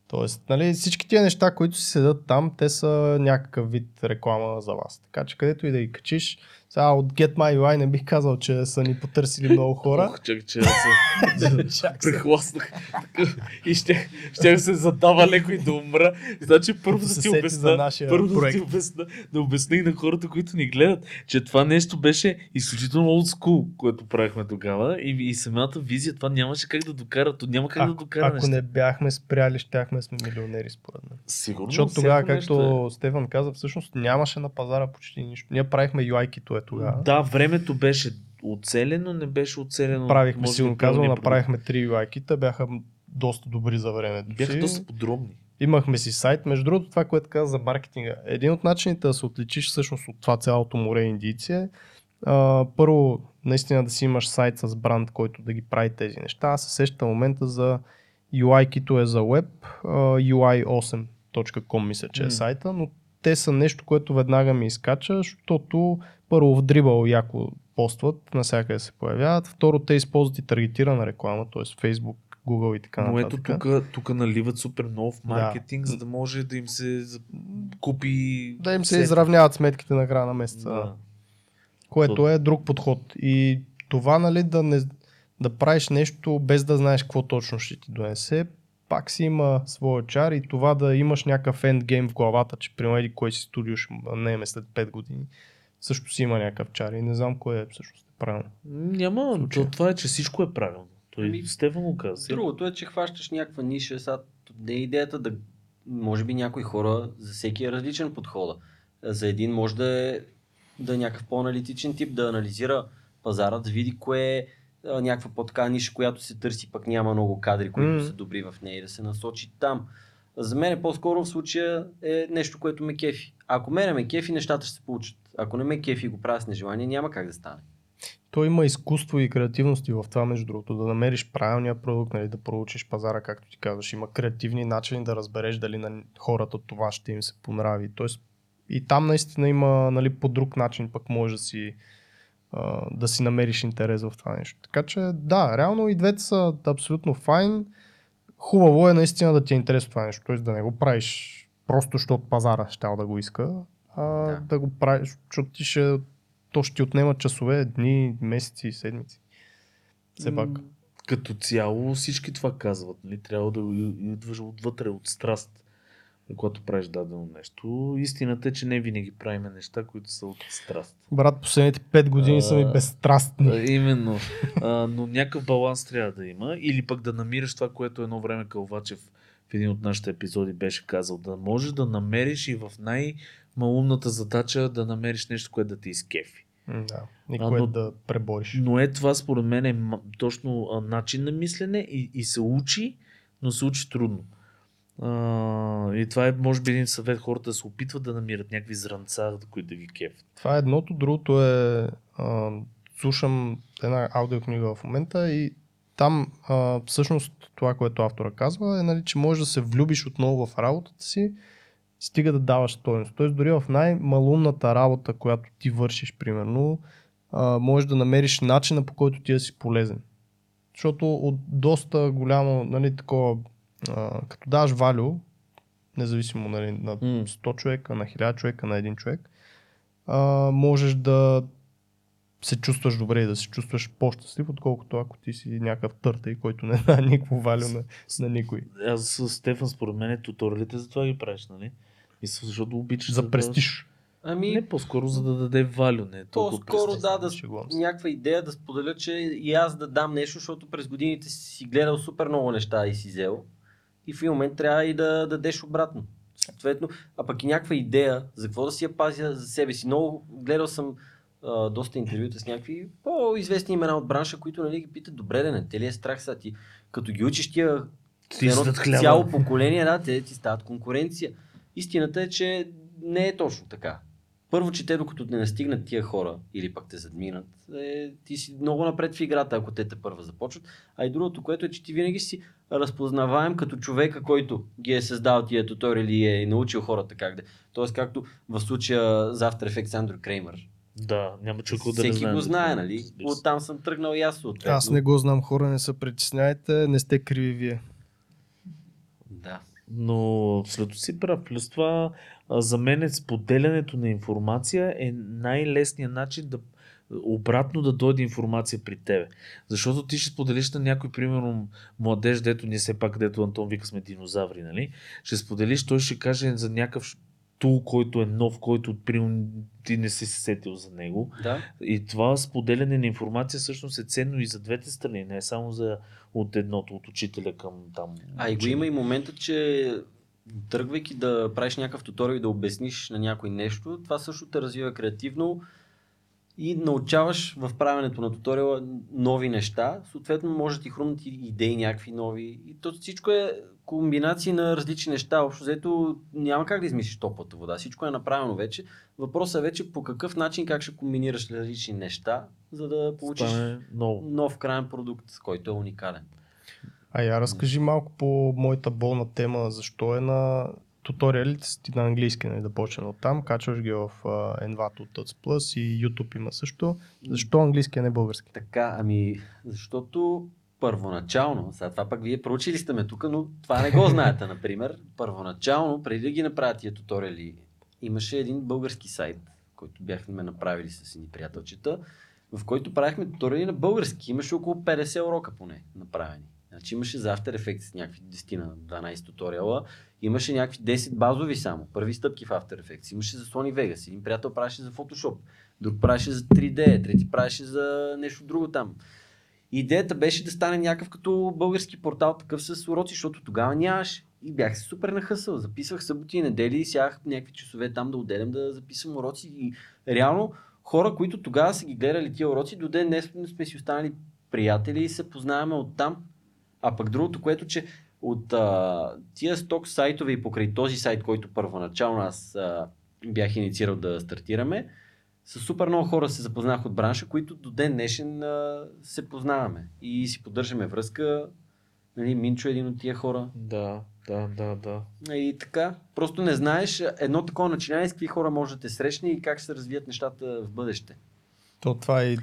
Тоест, нали, всички тия неща, които си седат там, те са някакъв вид реклама за вас. Така че където и да ги качиш, сега от Get My UI не бих казал, че са ни потърсили много хора. Ох, чак, че аз се. Такъв. И ще, ще се задава леко и да умра. Значи първо да ти обясна, първо да ти обясна, да обясних на хората, които ни гледат, че това нещо беше изключително old school, което правихме тогава и, и самата визия, това нямаше как да докара, то няма как да Ако, докара ако неща. не бяхме спряли, щяхме да сме милионери според мен. Сигурно. Защото тогава, нещо както Стефан каза, всъщност нямаше на пазара почти нищо. Ние правихме UI-кито е е. Тогава. Да, времето беше оцелено, не беше оцелено. правихме, силно казвам, направихме три UI-кита, бяха доста добри за времето Бяха си. доста подробни. Имахме си сайт. Между другото, това, което каза за маркетинга. Един от начините да се отличиш всъщност от това цялото море индийци е а, първо, наистина да си имаш сайт с бранд, който да ги прави тези неща. Аз се сещам момента за UI-кито е за web, а, UI8.com мисля, че е сайта, но те са нещо, което веднага ми изкача, защото първо в Dribble яко постват, навсякъде се появяват. Второ, те използват и таргетирана реклама, т.е. Facebook, Google и така Но ето нататък. тук, тук наливат супер много в Да. маркетинг, за да може да им се купи. Да им се сет. изравняват сметките на края на месеца. Да. Което е друг подход. И това, нали, да, не, да правиш нещо без да знаеш какво точно ще ти донесе, пак си има своя чар и това да имаш някакъв ендгейм в главата, че примерно кой си студио ще наеме след 5 години, също си има някакъв чар и не знам кое е всъщност правилно. Няма, то, това е, че всичко е правилно. Той Ами, Стефан го каза. Другото е, че хващаш някаква ниша. Сега не е идеята да. Може би някои хора, за всеки е различен подхода. За един може да е, да е някакъв по-аналитичен тип, да анализира пазара, да види кое е някаква по-така ниша, която се търси, пък няма много кадри, които М. са добри в нея и да се насочи там. За мен е по-скоро в случая е нещо, което ме кефи. Ако мене ме кефи, нещата ще се получат. Ако не ме кефи и го правя с нежелание, няма как да стане. То има изкуство и креативност и в това, между другото, да намериш правилния продукт, нали, да проучиш пазара, както ти казваш. Има креативни начини да разбереш дали на хората това ще им се понрави. Тоест, и там наистина има нали, по друг начин пък може да си, да си намериш интерес в това нещо. Така че да, реално и двете са абсолютно файн. Хубаво е наистина да ти е интересно това нещо, т.е. да не го правиш просто защото пазара ще да го иска, а да, Да. го правиш, защото ти ще, то ще ти отнема часове, дни, месеци, седмици. Все пак. Като цяло всички това казват. Нали? Трябва да идваш отвътре от страст, когато правиш дадено нещо. Истината е, че не винаги правиме неща, които са от страст. Брат, последните 5 години са ми А, безстрастни. А, Именно. А, но някакъв баланс трябва да има. Или пък да намираш това, което едно време Калвачев в един от нашите епизоди беше казал. Да можеш да намериш и в най-малумната задача да намериш нещо, което да те изкефи. Да, и А, но- да пребориш. Но е това според мен е точно а, начин на мислене и, и се учи, но се учи трудно. И това е може би един съвет хората да се опитват да намират някакви зранца, които да ги кефят. Това е едното, другото е а, слушам една аудиокнига в момента и там а, всъщност това, което автора казва е, нали, че можеш да се влюбиш отново в работата си, стига да даваш стойност. Тоест дори в най-малумната работа, която ти вършиш, примерно, а, можеш да намериш начина по който ти да си полезен. Защото от доста голямо, нали, такова, а, като даваш валю, независимо нали, на М. 100 човека, на 1000 човека, на един човек, а, можеш да се чувстваш добре и да се чувстваш по-щастлив, отколкото ако ти си някакъв търтей, който не дава никакво валю на, на никой. Аз с Стефан, според мен, туториалите за това ги правиш, нали? Мисля, защото обичаш За да- престиж. Ами, Не, по-скоро за да даде валю, не толкова По-скоро да, да се. някаква идея да споделя, че и аз да дам нещо, защото през годините си гледал супер много неща и си взел. И в един момент трябва и да дадеш обратно. Съответно, а пък и някаква идея за какво да си я пазя за себе си. Много гледал съм а, доста интервюта с някакви по-известни имена от бранша, които нали, ги питат, добре да не, те ли е страх сега ти, като ги учиш тия Ти едно цяло поколение, да, те ти стават конкуренция. Истината е, че не е точно така. Първо, че те докато не настигнат тия хора или пък те задминат, е, ти си много напред в играта, ако те те първа започват. А и другото, което е, че ти винаги си разпознаваем като човека, който ги е създал тия туториали и е научил хората как да. Тоест, както в случая за After Effects Андрю Креймър. Да, няма човек да Всеки го знае, нали? Оттам съм тръгнал и аз съответно. Аз не го знам, хора, не се притесняйте, не сте криви вие. Да. Но след си прав. Плюс това, за мен споделянето на информация е най-лесният начин да обратно да дойде информация при тебе. Защото ти ще споделиш на някой, примерно, младеж, дето ние все пак, дето Антон вика сме динозаври, нали? Ще споделиш, той ще каже за някакъв тул, който е нов, който примерно ти не си се сетил за него. Да. И това споделяне на информация всъщност е ценно и за двете страни, не е само за от едното, от учителя към там. А и го има и момента, че тръгвайки да правиш някакъв туториал и да обясниш на някой нещо, това също те развива креативно и научаваш в правенето на туториала нови неща. Съответно, може да ти хрумнат и идеи някакви нови. И то всичко е комбинации на различни неща. Общо взето няма как да измислиш топлата вода. Всичко е направено вече. Въпросът е вече по какъв начин как ще комбинираш различни неща, за да получиш Стане много. нов крайен продукт, който е уникален. А я разкажи малко по моята болна тема, защо е на туториалите на английски, нали, да почнем от там, качваш ги в uh, Envato Tuts Plus и YouTube има също. Защо английски, а не български? Така, ами, защото първоначално, сега това пък вие проучили сте ме тук, но това не го знаете, например. Първоначално, преди да ги направят тия туториали, имаше един български сайт, който бяхме направили с едни приятелчета, в който правихме туториали на български. Имаше около 50 урока поне направени. Значи имаше за After Effects някакви 10 на 12 туториала, имаше някакви 10 базови само, първи стъпки в After Effects, имаше за Sony Vegas, един приятел правеше за Photoshop, друг правеше за 3D, трети правеше за нещо друго там. Идеята беше да стане някакъв като български портал, такъв с уроци, защото тогава нямаше. И бях се супер нахъсал. Записвах съботи и недели и сях някакви часове там да отделям да записвам уроци. И реално хора, които тогава са ги гледали тия уроци, до ден днес сме си останали приятели и се познаваме от там. А пък другото, което, че от а, тия сток сайтове и покрай този сайт, който първоначално аз а, бях инициирал да стартираме, с супер много хора се запознах от бранша, които до ден днешен а, се познаваме и си поддържаме връзка. Нали, Минчо е един от тия хора. Да, да, да, да. И така, просто не знаеш едно такова начинание с какви хора може да те срещне и как ще се развият нещата в бъдеще. То това е и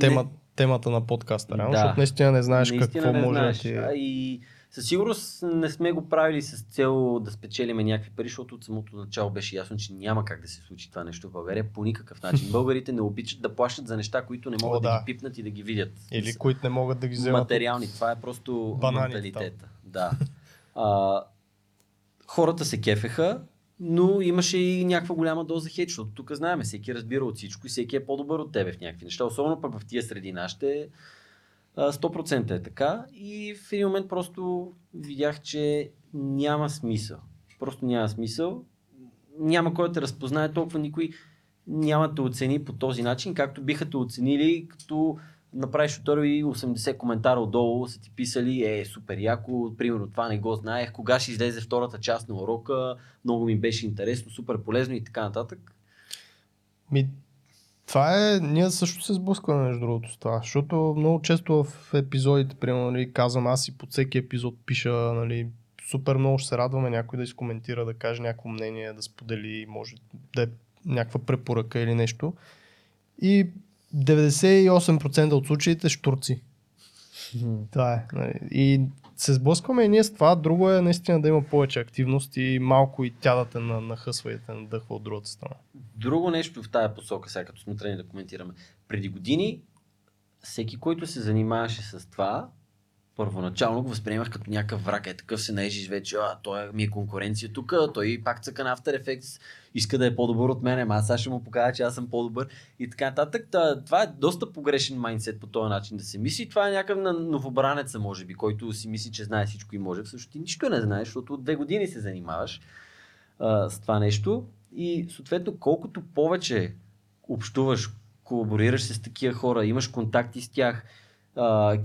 тема, темата на подкаста, реално, Да. защото наистина не знаеш Наистина какво не може знаеш. да ти... А и със сигурност не сме го правили с цел да спечелиме някакви пари, защото от самото начало беше ясно, че няма как да се случи това нещо в България по никакъв начин. Българите не обичат да плащат за неща, които не могат О, да. да. ги пипнат и да ги видят. Или които не могат да ги вземат. материални. Това е просто Бананите менталитета. Да. А, хората се кефеха, но имаше и някаква голяма доза хейт, защото тук знаем, всеки разбира от всичко и всеки е по-добър от тебе в някакви неща. Особено пък в тия среди нашите а, 100% е така. И в един момент просто видях, че няма смисъл. Просто няма смисъл. Няма кой да те разпознае толкова никой няма те оцени по този начин, както биха те оценили, като направиш и 80 коментара отдолу са ти писали, е, супер яко, примерно това не го знаех, кога ще излезе втората част на урока, много ми беше интересно, супер полезно и така нататък. Ми, това е, ние също се сблъскваме между другото с това, защото много често в епизодите, примерно, нали, казвам аз и под всеки епизод пиша, нали, супер много ще се радваме някой да изкоментира, да каже някакво мнение, да сподели, може да е някаква препоръка или нещо. И 98% от случаите штурци. Това е. нали. И се сблъскваме и ние с това. Друго е наистина да има повече активност и малко и тя да те на- нахъсва и те надъхва от другата страна. Друго нещо в тая посока, сега като сме тръгнали да коментираме. Преди години всеки, който се занимаваше с това, първоначално го възприемах като някакъв враг. Е такъв се наежиш вече, а той ми е конкуренция тук, той пак цъка на After Effects, иска да е по-добър от мен, аз сега ще му покажа, че аз съм по-добър и така нататък. Та, това е доста погрешен майндсет по този начин да се мисли. Това е някакъв на новобранеца, може би, който си мисли, че знае всичко и може. Всъщност ти нищо не знаеш, защото от две години се занимаваш а, с това нещо. И съответно, колкото повече общуваш, колаборираш се с такива хора, имаш контакти с тях,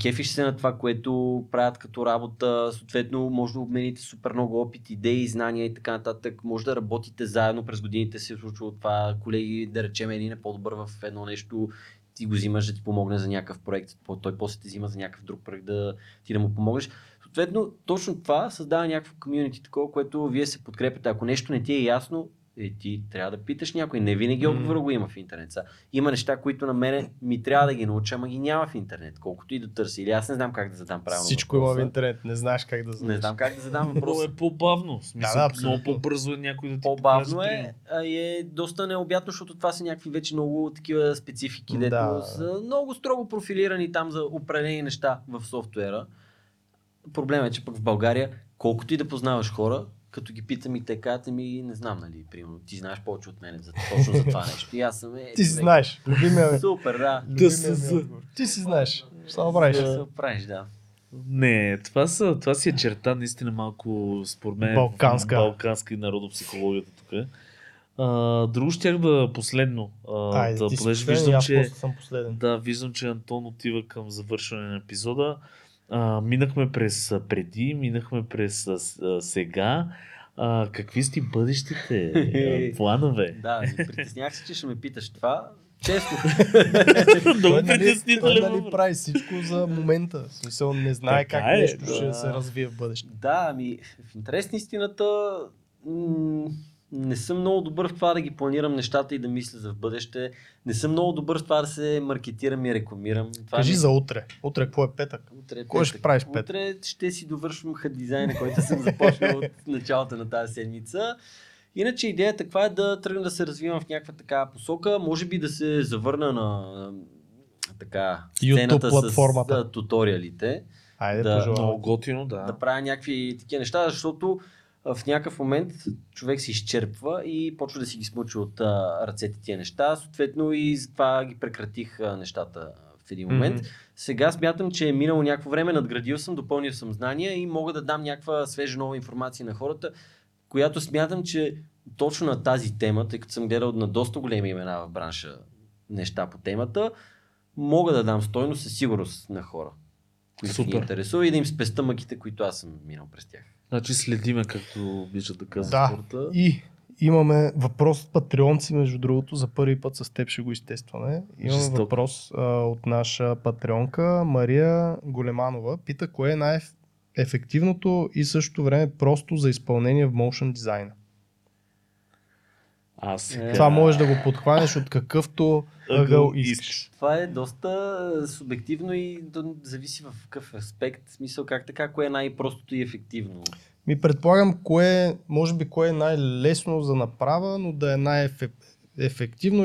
кефиш се на това, което правят като работа, съответно може да обмените супер много опит, идеи, знания и така нататък, може да работите заедно, през годините се е случвало това, колеги, да речем един е по-добър в едно нещо, ти го взимаш да ти помогне за някакъв проект, той после те взима за някакъв друг проект да ти да му помогнеш. Съответно, точно това създава някакво комьюнити, такова, което вие се подкрепяте. Ако нещо не ти е ясно, е, ти трябва да питаш някой. Не винаги М. отговора го има в интернет. Са, има неща, които на мене ми трябва да ги науча, ама ги няма в интернет, колкото и да търся. Или аз не знам как да задам правилно. Всичко има в въпроса. интернет, не знаеш как да Не зададеш. знам как да задам Много въпроса. е по-бавно. Смисъл, Да, да, абсолютно. много по-бързо е някой да ти По-бавно е, а е доста необятно, защото това са някакви вече много такива специфики, дето Да. са много строго профилирани там за определени неща в софтуера. Проблемът е, че пък в България, колкото и да познаваш хора, като ги питам и те казват ми, не знам, нали, примерно, ти знаеш повече от мен за, точно за това нещо. И аз съм е, Ти си знаеш. Любимия ми. Супер, да. ми за- отговор. Ти си знаеш. Ще направиш. Да се оправиш, да. Не, това, са, това си е черта наистина малко, според мен, Балканска. балканска и народопсихологията тук. А, друго щях да последно, а, Айде, да, ти си понеже последен, виждам, аз че, съм последен. да, виждам, че Антон отива към завършване на епизода. А, минахме през преди, минахме през а, сега. А, какви сте бъдещите а, планове? Да, притеснях се, че ще ме питаш това. Честно. Много Той, нали, той, притеснителен нали, въпрос. прави всичко за момента. В смисъл не знае Така как е, нещо да. ще се развие в бъдеще. Да, ами в интерес на истината м- не съм много добър в това да ги планирам нещата и да мисля за в бъдеще. Не съм много добър в това да се маркетирам и рекламирам. Това Кажи ми- за утре. Утре какво е петък? Утре, е Кой ще правиш петък? Утре ще си довършвам дизайна, който съм започнал от началото на тази седмица. Иначе идеята каква е да тръгна да се развивам в някаква така посока, може би да се завърна на така сцената платформата. с а, туториалите, Айде, Да. пожелавам. Много готино, да. да правя някакви такива неща, защото в някакъв момент човек се изчерпва и почва да си ги смучи от а, ръцете тия неща. Съответно и затова ги прекратих а, нещата в един момент. Мгм. Сега смятам, че е минало някакво време, надградил съм, допълнил съм знания и мога да дам някаква свежа нова информация на хората, която смятам, че точно на тази тема, тъй като съм гледал на доста големи имена в бранша неща по темата, мога да дам стойност със сигурност на хора, които ги Супер. интересува и да им спеста мъките, които аз съм минал през тях. Значи следиме, както обичат да казват Да. хората. И имаме въпрос от патреонци, между другото, за първи път с теб ще го изтестваме. Имаме Жестоко. въпрос а, от наша патреонка Мария Големанова. Пита кое е най-ефективното и също време просто за изпълнение в motion дизайна. А сега... Това можеш да го подхванеш от какъвто ъгъл искаш. Това е доста субективно и зависи в какъв аспект, смисъл как така, кое е най-простото и ефективно. Ми предполагам, кое, може би кое е най-лесно за направа, но да е най-ефективно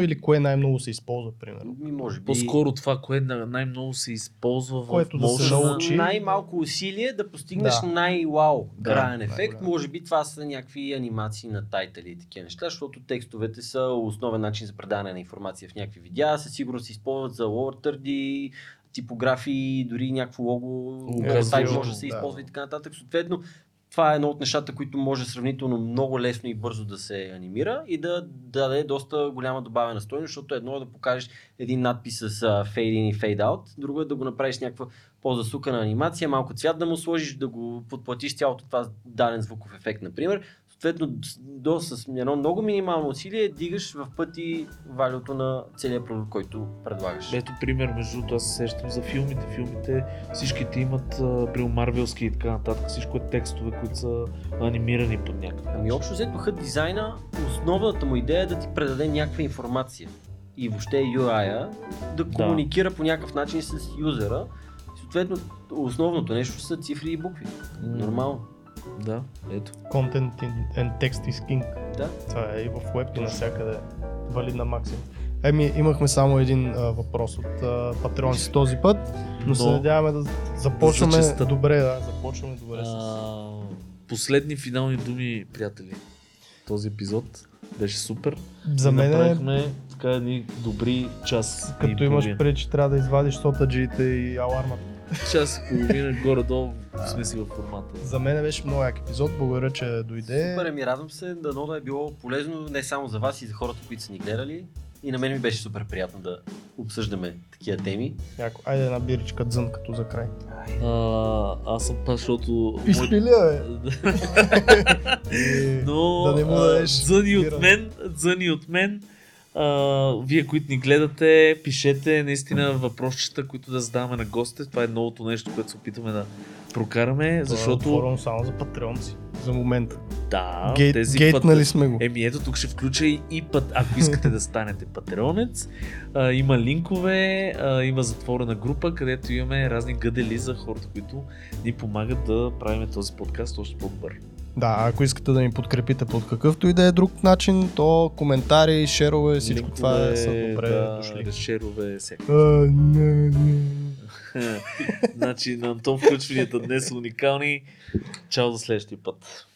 или кое най-много се използва, примерно. Ми, може би... По-скоро това, на- най-много се използва Което в да се научи. най-малко усилие да постигнеш Да. най-вау краен да, ефект. да. Може би това са някакви анимации на тайтали и такива неща, защото текстовете са основен начин за предаване на информация в някакви видеа. Със сигурност се използват за lower third типографии, дори някакво лого, Лого, може да се да. използва и така нататък. Съответно, това е едно от нещата, които може сравнително много лесно и бързо да се анимира и да даде доста голяма добавена стойност, защото едно е да покажеш един надпис с fade in и fade out, друго е да го направиш някаква по-засукана анимация, малко цвят да му сложиш, да го подплатиш цялото това даден звуков ефект, например. Съответно, до, с едно много минимално усилие дигаш в пъти валюто на целия продукт, който предлагаш. Ето пример, между другото, аз се сещам за филмите. Филмите всичките имат при марвелски и така нататък. Всичко е текстове, които са анимирани под някакъв. Ами общо взето хът дизайна, основната му идея е да ти предаде някаква информация и въобще UI-а да комуникира по някакъв начин с юзера. Съответно, основното нещо са цифри и букви. Нормално. Да, ето. Content and text is king. Да. Това е и в web и навсякъде валидна максимум. Еми, имахме само един а, въпрос от а, патреонци този път, но, се Но- надяваме да започваме За честта. добре, да, започваме добре с... А, последни финални думи, приятели. Този епизод беше супер. За мен е, Направихме така едни добри час. като имаш преди, че трябва да извадиш сотаджиите и алармата. Час и половина горе-долу сме си във формата. За мен беше много як епизод, благодаря, че дойде. Супер, ми радвам се, дано да е било полезно не само за вас и за хората, които са ни гледали. И на мен ми беше супер приятно да обсъждаме такива теми. Яко. Айде една биричка дзън като за край. А, аз съм пас, защото... Изпили, бе! Но Да не му дадеш дзъни от мен, дзъни от мен. А, вие, които ни гледате, пишете наистина въпросчета, които да задаваме на гостите. Това е новото нещо, което се опитваме да прокараме, това е защото... отворено само за патреонци. За момента. Да, Гейт, тези гейтнали път... сме го. Еми ето тук ще включа и, и път, ако искате да станете патреонец, а, има линкове, а, има затворена група, където имаме разни гъдели за хората, които ни помагат да правим този подкаст още по-добър. Да, ако искате да ни подкрепите под какъвто и да е друг начин, то коментари, шерове, всичко това е, са добре да, дошли. Шерове, всяка. А, не, не. значи на Антон включванията днес уникални. Чао до следващия път.